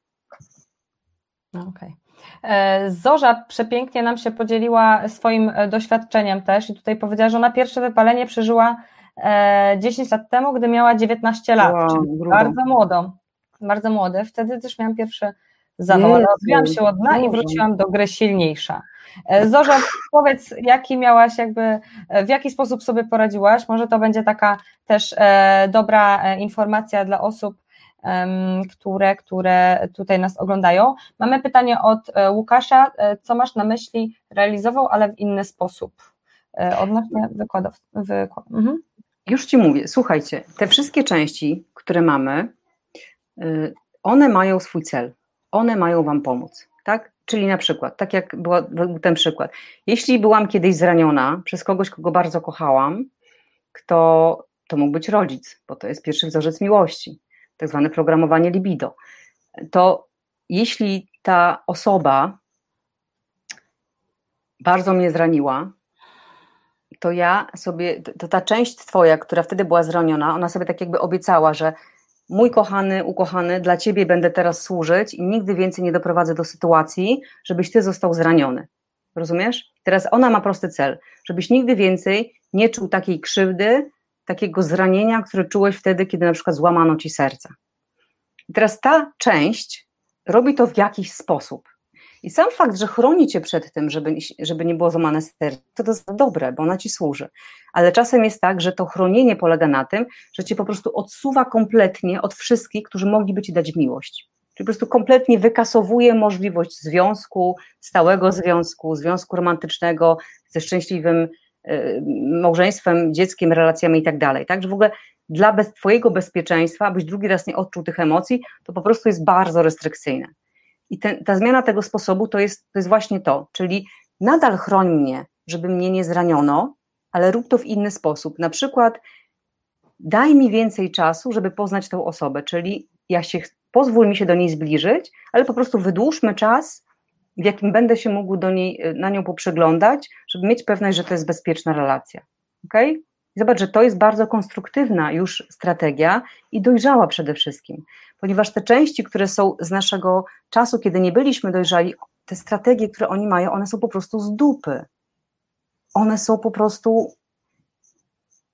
No, okej. Okay. Zorza przepięknie nam się podzieliła swoim e, doświadczeniem też i tutaj powiedziała, że ona pierwsze wypalenie przeżyła 10 e, lat temu, gdy miała 19 lat, wow, bardzo młodą, bardzo młode. Wtedy też miałam pierwsze zawołane. Odbiłam się od dna i wróciłam do gry silniejsza. E, Zorza, powiedz, jaki miałaś jakby, e, w jaki sposób sobie poradziłaś? Może to będzie taka też e, dobra informacja dla osób, które, które tutaj nas oglądają. Mamy pytanie od Łukasza, co masz na myśli realizował, ale w inny sposób? Odnośnie wykładów. Wykład. Mhm. Już Ci mówię, słuchajcie, te wszystkie części, które mamy, one mają swój cel one mają Wam pomóc, tak? Czyli na przykład, tak jak była, był ten przykład, jeśli byłam kiedyś zraniona przez kogoś, kogo bardzo kochałam, kto to mógł być rodzic, bo to jest pierwszy wzorzec miłości, tak zwane programowanie libido, to jeśli ta osoba bardzo mnie zraniła, to ja sobie, to ta część twoja, która wtedy była zraniona, ona sobie tak jakby obiecała, że mój kochany, ukochany, dla ciebie będę teraz służyć i nigdy więcej nie doprowadzę do sytuacji, żebyś ty został zraniony. Rozumiesz? Teraz ona ma prosty cel, żebyś nigdy więcej nie czuł takiej krzywdy, takiego zranienia, które czułeś wtedy, kiedy na przykład złamano ci serce. I teraz ta część robi to w jakiś sposób. I sam fakt, że chroni cię przed tym, żeby, żeby nie było złamane serce, to, to jest dobre, bo ona ci służy. Ale czasem jest tak, że to chronienie polega na tym, że cię po prostu odsuwa kompletnie od wszystkich, którzy mogliby ci dać miłość. Czyli po prostu kompletnie wykasowuje możliwość związku, stałego związku, związku romantycznego ze szczęśliwym y, małżeństwem, dzieckiem, relacjami i tak dalej. Tak, że w ogóle dla bez, Twojego bezpieczeństwa, abyś drugi raz nie odczuł tych emocji, to po prostu jest bardzo restrykcyjne. I ten, ta zmiana tego sposobu to jest, to jest właśnie to, czyli nadal chroń mnie, żeby mnie nie zraniono, ale rób to w inny sposób. Na przykład daj mi więcej czasu, żeby poznać tę osobę, czyli ja się, pozwól mi się do niej zbliżyć, ale po prostu wydłużmy czas, w jakim będę się mógł do niej, na nią poprzeglądać, żeby mieć pewność, że to jest bezpieczna relacja. Okay? Zobacz, że to jest bardzo konstruktywna już strategia i dojrzała przede wszystkim, ponieważ te części, które są z naszego czasu, kiedy nie byliśmy dojrzali, te strategie, które oni mają, one są po prostu z dupy. One są po prostu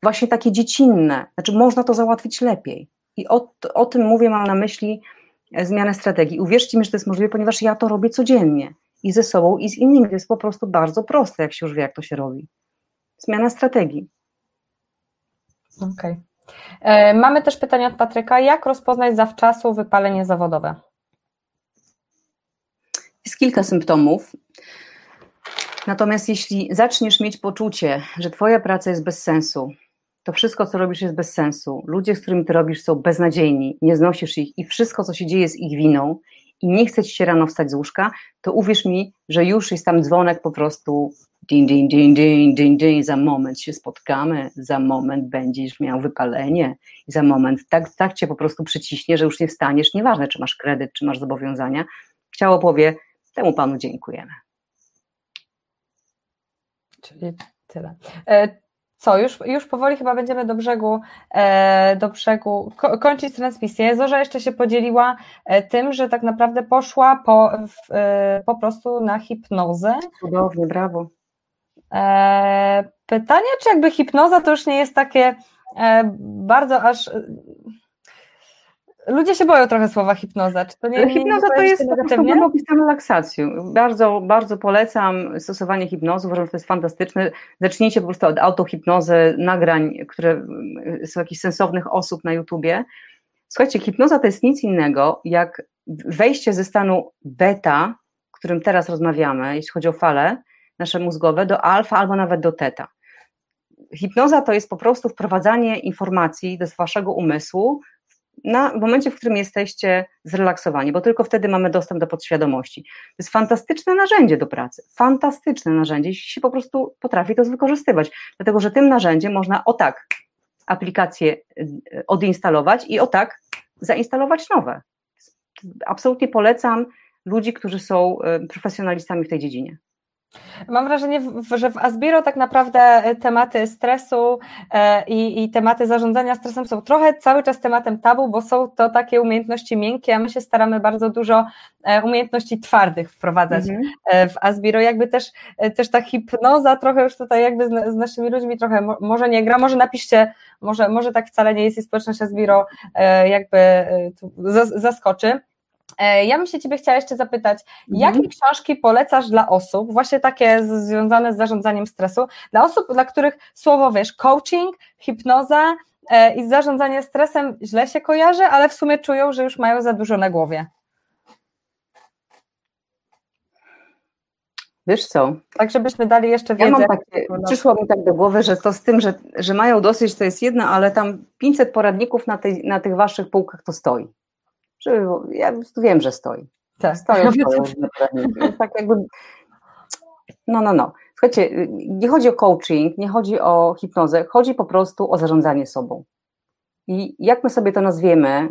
właśnie takie dziecinne. Znaczy, można to załatwić lepiej. I o, o tym mówię, mam na myśli e, zmianę strategii. Uwierzcie mi, że to jest możliwe, ponieważ ja to robię codziennie i ze sobą, i z innymi. To jest po prostu bardzo proste, jak się już wie, jak to się robi. Zmiana strategii. Okej. Okay. E, mamy też pytanie od Patryka. Jak rozpoznać zawczasu wypalenie zawodowe? Jest kilka symptomów. Natomiast jeśli zaczniesz mieć poczucie, że Twoja praca jest bez sensu, to wszystko, co robisz, jest bez sensu, ludzie, z którymi Ty robisz, są beznadziejni, nie znosisz ich i wszystko, co się dzieje, jest ich winą i nie chce Ci się rano wstać z łóżka, to uwierz mi, że już jest tam dzwonek po prostu Din, din, din, din, din, din, za moment się spotkamy, za moment będziesz miał wypalenie, i za moment tak, tak cię po prostu przyciśnie, że już nie wstaniesz, nieważne czy masz kredyt, czy masz zobowiązania. Ciało powie, temu panu dziękujemy. Czyli tyle. E, co, już, już powoli chyba będziemy do brzegu, e, do brzegu ko kończyć transmisję. Zorza jeszcze się podzieliła e, tym, że tak naprawdę poszła po, w, po prostu na hipnozę. Cudownie, brawo. E, pytanie, czy jakby hipnoza to już nie jest takie e, bardzo aż. Ludzie się boją trochę słowa hipnoza. Czy to nie, hipnoza nie to jest po prostu relaksacji. Bardzo, bardzo polecam stosowanie hipnozy, uważam, że to jest fantastyczne. Zacznijcie po prostu od autohipnozy, nagrań, które są jakichś sensownych osób na YouTubie. Słuchajcie, hipnoza to jest nic innego jak wejście ze stanu beta, o którym teraz rozmawiamy, jeśli chodzi o falę, nasze mózgowe do alfa albo nawet do teta. Hipnoza to jest po prostu wprowadzanie informacji do waszego umysłu na, w momencie, w którym jesteście zrelaksowani, bo tylko wtedy mamy dostęp do podświadomości. To jest fantastyczne narzędzie do pracy, fantastyczne narzędzie, jeśli się po prostu potrafi to wykorzystywać, dlatego że tym narzędziem można o tak aplikację y, odinstalować i o tak zainstalować nowe. Absolutnie polecam ludzi, którzy są profesjonalistami w tej dziedzinie. Mam wrażenie, że w Asbiro tak naprawdę e, tematy stresu e, i, i, tematy zarządzania stresem są trochę cały czas tematem tabu, bo są to takie umiejętności miękkie, a my się staramy bardzo dużo e, umiejętności twardych wprowadzać mhm. w Asbiro. Jakby też, też ta hipnoza trochę już tutaj jakby z, z, naszymi ludźmi trochę może nie gra, może napiszcie, może, może tak wcale nie jest i społeczność Asbiro jakby zaskoczy. E, ja bym się Ciebie chciała jeszcze zapytać, mhm. jakie książki polecasz dla osób, właśnie takie związane z zarządzaniem stresu, dla osób, dla których słowo, wiesz, coaching, hipnoza e, i zarządzanie stresem źle się kojarzy, ale w sumie czują, że już mają za dużo na głowie? Wiesz co? Tak, żebyśmy dali jeszcze wiedzę. Ja mam takie, przyszło mi tak do głowy, że to z tym, że, że mają dosyć, to jest jedno, ale tam 500 poradników na, tej, na tych waszych półkach to stoi żeby, ja wiem, że stoi. Tak. Stoją, stoją tak jakby, no, no, no. Słuchajcie, nie chodzi o coaching, nie chodzi o hipnozę, chodzi po prostu o zarządzanie sobą. I jak my sobie to nazwiemy,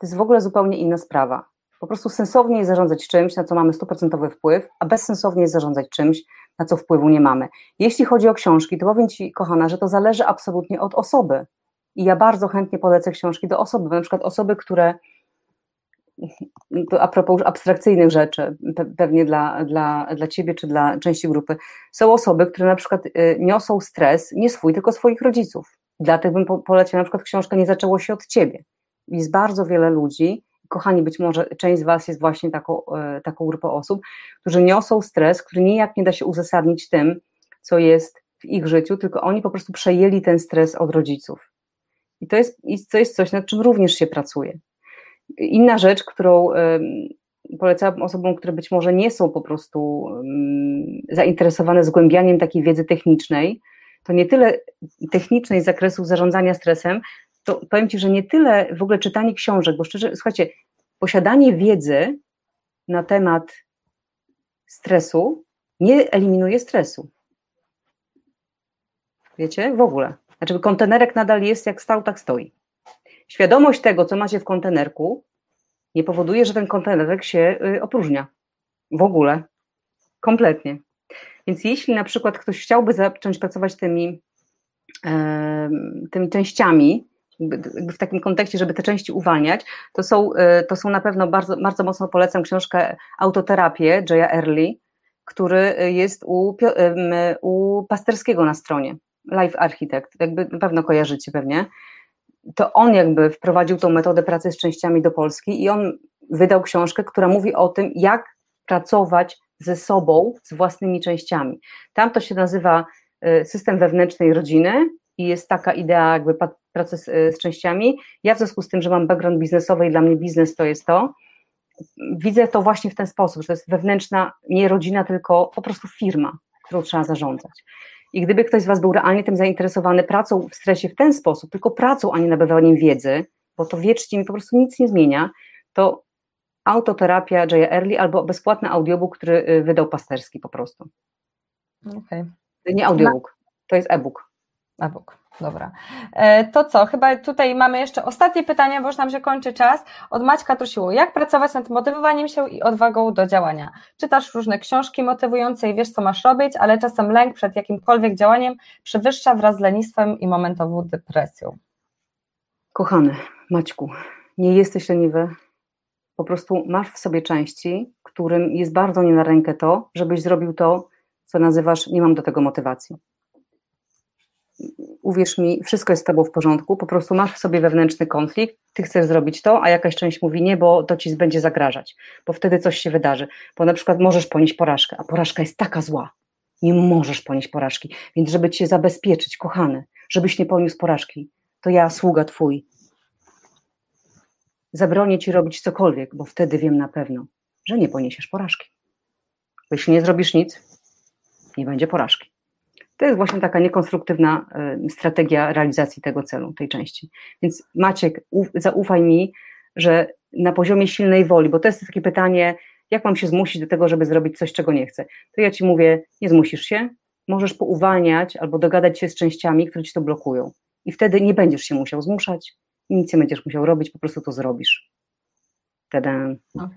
to jest w ogóle zupełnie inna sprawa. Po prostu sensownie jest zarządzać czymś, na co mamy stuprocentowy wpływ, a bezsensownie jest zarządzać czymś, na co wpływu nie mamy. Jeśli chodzi o książki, to powiem Ci, kochana, że to zależy absolutnie od osoby. I ja bardzo chętnie polecę książki do osoby, na przykład osoby, które a propos abstrakcyjnych rzeczy, pewnie dla, dla, dla ciebie czy dla części grupy, są osoby, które na przykład y, niosą stres nie swój, tylko swoich rodziców. Dlatego bym poleciła na przykład książkę Nie zaczęło się od ciebie. Jest bardzo wiele ludzi, kochani, być może część z Was jest właśnie taką, y, taką grupą osób, którzy niosą stres, który nijak nie da się uzasadnić tym, co jest w ich życiu, tylko oni po prostu przejęli ten stres od rodziców. I to jest, to jest coś, nad czym również się pracuje. Inna rzecz, którą polecam osobom, które być może nie są po prostu zainteresowane zgłębianiem takiej wiedzy technicznej, to nie tyle technicznej z zakresu zarządzania stresem, to powiem Ci, że nie tyle w ogóle czytanie książek, bo szczerze, słuchajcie, posiadanie wiedzy na temat stresu nie eliminuje stresu. Wiecie? W ogóle. Znaczy, kontenerek nadal jest jak stał, tak stoi. Świadomość tego, co macie w kontenerku, nie powoduje, że ten kontenerek się y, opróżnia. W ogóle. Kompletnie. Więc jeśli na przykład ktoś chciałby zacząć pracować tymi, tymi częściami, w takim kontekście, żeby te części uwalniać, to są, y, to są na pewno bardzo, bardzo mocno polecam książkę Autoterapię Jaya Early, który jest u, u Pasterskiego na stronie, Life Architect, jakby na pewno kojarzycie pewnie to on jakby wprowadził tą metodę pracy z częściami do Polski i on wydał książkę, która mówi o tym, jak pracować ze sobą, z własnymi częściami. Tam to się nazywa y, system wewnętrznej rodziny i jest taka idea jakby pracy z, z częściami. Ja w związku z tym, że mam background biznesowy i dla mnie biznes to jest to, widzę to właśnie w ten sposób, że to jest wewnętrzna, nie rodzina, tylko po prostu firma, którą trzeba zarządzać. I gdyby ktoś z Was był realnie tym zainteresowany pracą w stresie w ten sposób, tylko pracą, a nie nabywaniem wiedzy, bo to wiecznie mi po prostu nic nie zmienia, to autoterapia Jaya Early albo bezpłatny audiobook, który y, wydał Pasterski po prostu. Okay. Nie audiobook, to jest e-book. E-book. Dobra. E, to co? Chyba tutaj mamy jeszcze ostatnie pytanie, bo już nam się kończy czas. Od Maćka Trusiło. Jak pracować nad motywowaniem się i odwagą do działania? Czytasz różne książki motywujące i wiesz, co masz robić, ale czasem lęk przed jakimkolwiek działaniem przewyższa wraz z lenistwem i momentową depresją. Kochany Maćku, nie jesteś leniwy. Po prostu masz w sobie części, którym jest bardzo nie na rękę to, żebyś zrobił to, co nazywasz nie mam do tego motywacji uwierz mi, wszystko jest z tobą w porządku, po prostu masz w sobie wewnętrzny konflikt, ty chcesz zrobić to, a jakaś część mówi nie, bo to ci będzie zagrażać, bo wtedy coś się wydarzy, bo na przykład możesz ponieść porażkę, a porażka jest taka zła, nie możesz ponieść porażki, więc żeby cię zabezpieczyć, kochany, żebyś nie poniósł porażki, to ja, sługa twój, zabronię ci robić cokolwiek, bo wtedy wiem na pewno, że nie poniesiesz porażki. Jeśli nie zrobisz nic, nie będzie porażki. To jest właśnie taka niekonstruktywna y, strategia realizacji tego celu, tej części. Więc Maciek, zaufaj mi, że na poziomie silnej woli, bo to jest takie pytanie, jak mam się zmusić do tego, żeby zrobić coś, czego nie chcę, to ja ci mówię, nie zmusisz się, możesz pouwalniać albo dogadać się z częściami, które ci to blokują. I wtedy nie będziesz się musiał zmuszać, nic nie będziesz musiał robić, po prostu to zrobisz. Tadam. Okay.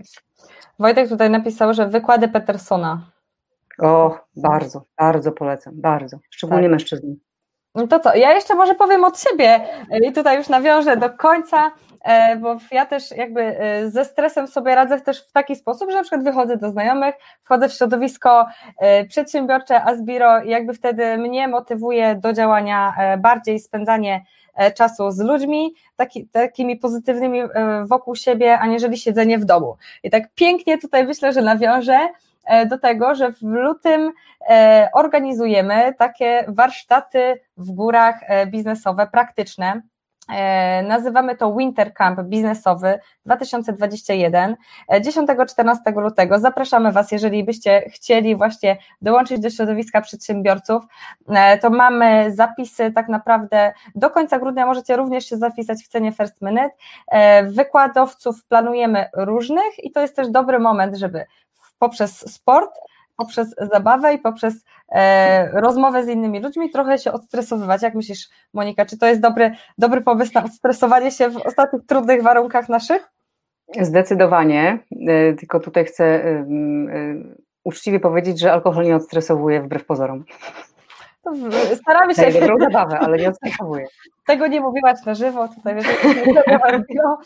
Wojtek tutaj napisał, że wykłady Petersona. O, bardzo, bardzo polecam, bardzo. Szczególnie tak. mężczyzn. No to co, ja jeszcze może powiem od siebie i tutaj już nawiążę do końca, e, bo ja też jakby e, ze stresem sobie radzę też w taki sposób, że na przykład wychodzę do znajomych, wchodzę w środowisko e, przedsiębiorcze Asbiro i jakby wtedy mnie motywuje do działania bardziej spędzanie czasu z ludźmi, taki, takimi pozytywnymi wokół siebie, aniżeli siedzenie w domu. I tak pięknie tutaj myślę, że nawiążę do tego, że w lutym e, organizujemy takie warsztaty w górach e, biznesowe, praktyczne. Nazywamy to Winter Camp Biznesowy 2021. 10-14 lutego zapraszamy Was, jeżeli byście chcieli właśnie dołączyć do środowiska przedsiębiorców, to mamy zapisy tak naprawdę do końca grudnia, możecie również się zapisać w cenie First Minute. Wykładowców planujemy różnych i to jest też dobry moment, żeby poprzez sport, poprzez zabawę i poprzez e, rozmowę z innymi ludźmi trochę się odstresowywać. Jak myślisz, Monika, czy to jest dobry, dobry pomysł na odstresowanie się w ostatnich trudnych warunkach naszych? Zdecydowanie, e, tylko tutaj chcę e, uczciwie powiedzieć, że alkohol nie odstresowuje wbrew pozorom. Staramy się. Dobrą zabawę, ale nie odstresowuje. Tego nie mówiłaś na żywo, tutaj wiesz, no,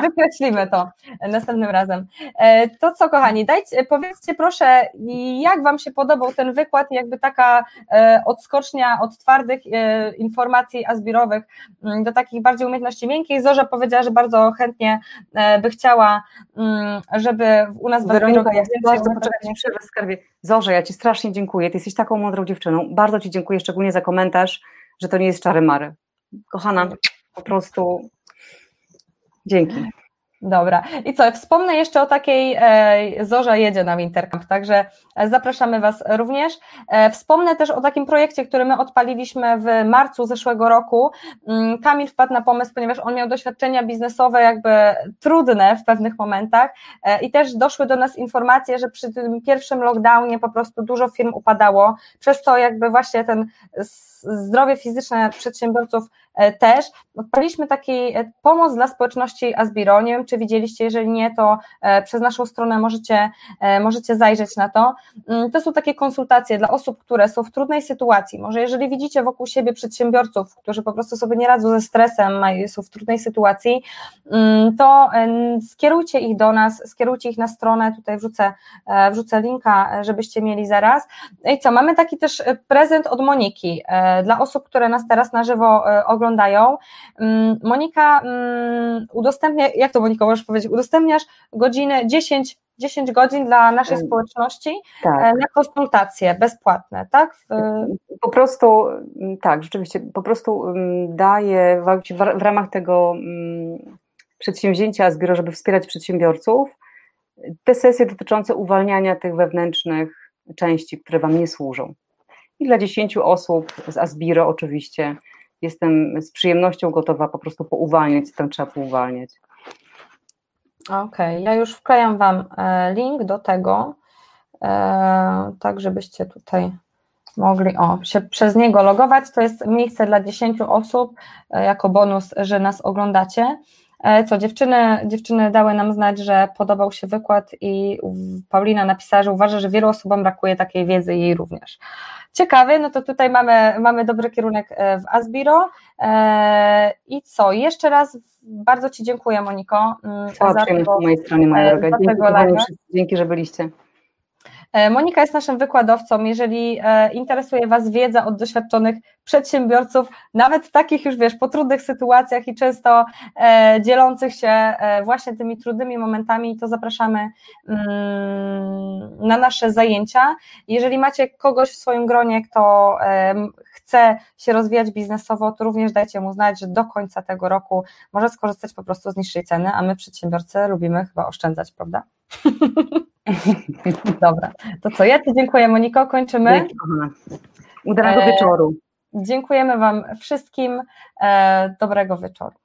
wykreślimy to następnym razem. E, to co, kochani, dajcie, powiedzcie proszę, jak Wam się podobał ten wykład, jakby taka e, odskocznia od twardych e, informacji azbirowych mm, do takich bardziej umiejętności miękkich. Zorza powiedziała, że bardzo chętnie by chciała, mm, żeby u nas w Weronika, ja bardzo poczekać przerwę skarbie. Zorze, ja Ci strasznie dziękuję, Ty jesteś taką mądrą dziewczyną, bardzo Ci dziękuję szczególnie za komentarz, że to nie jest czary mary kochana, po prostu dzięki. Dobra. I co, wspomnę jeszcze o takiej, e, Zorza jedzie na Wintercamp, także e, zapraszamy Was również. E, wspomnę też o takim projekcie, który my odpaliliśmy w marcu zeszłego roku. Mm, Kamil wpadł na pomysł, ponieważ on miał doświadczenia biznesowe jakby trudne w pewnych momentach i też doszły do nas informacje, że przy tym pierwszym lockdownie po prostu dużo firm upadało, przez to jakby właśnie ten zdrowie fizyczne przedsiębiorców też. Odpaliliśmy taki pomoc dla społeczności Asbiro, nie wiem czy widzieliście, jeżeli nie, to e, przez naszą stronę możecie, e, możecie zajrzeć na to. Mm, to są takie konsultacje dla osób, które są w trudnej sytuacji. Może jeżeli widzicie wokół siebie przedsiębiorców, którzy po prostu sobie nie radzą ze stresem, są w trudnej sytuacji, mm, to skierujcie ich do nas, skierujcie ich na stronę, tutaj wrzucę, e, wrzucę linka, żebyście mieli zaraz. I co, mamy taki też prezent od Moniki dla osób, które nas teraz na żywo oglądają. Mm, Monika udostępnia, jak to Monika możesz powiedzieć, udostępniasz godziny 10 10 godzin dla naszej społeczności tak. E, na konsultacje bezpłatne, tak? W... Po prostu, mm, tak, rzeczywiście, po prostu mm, daję w ramach tego mm, przedsięwzięcia Zbioro, żeby wspierać przedsiębiorców, te sesje dotyczące uwalniania tych wewnętrznych części, które Wam nie służą. I dla 10 osób z Asbiro oczywiście jestem z przyjemnością gotowa po prostu pouwalniać, co tam trzeba pouwalniać. Okej, okay. ja już wklejam Wam e, link do tego, e, tak żebyście tutaj mogli o, się przez niego logować. To jest miejsce dla 10 osób e, jako bonus, że nas oglądacie. Co, dziewczyny, dziewczyny dały nam znać, że podobał się wykład i Paulina napisała, że uważa, że wielu osobom brakuje takiej wiedzy i jej również. Ciekawy, no to tutaj mamy, mamy dobry kierunek w Asbiro. I co, jeszcze raz bardzo Ci dziękuję, Moniko. Mm, Cała za tego, po mojej stronie, moja e, droga. Dzięki, dzięki, że byliście. E, Monika jest naszym wykładowcą. Jeżeli e, interesuje Was wiedza od doświadczonych przedsiębiorców, nawet takich już wiesz, po trudnych sytuacjach i często dzielących się właśnie tymi trudnymi momentami, to zapraszamy mm, na nasze zajęcia. Jeżeli macie kogoś w swoim gronie, kto chce się rozwijać biznesowo, to również dajcie mu znać, że do końca tego roku może skorzystać po prostu z niższej ceny, a my przedsiębiorcy lubimy chyba oszczędzać, prawda? Dobra, to co, ja Ci dziękuję Moniko, kończymy. Dzięki, Udanego e, wieczoru. Dziękujemy Wam wszystkim, e, dobrego wieczoru.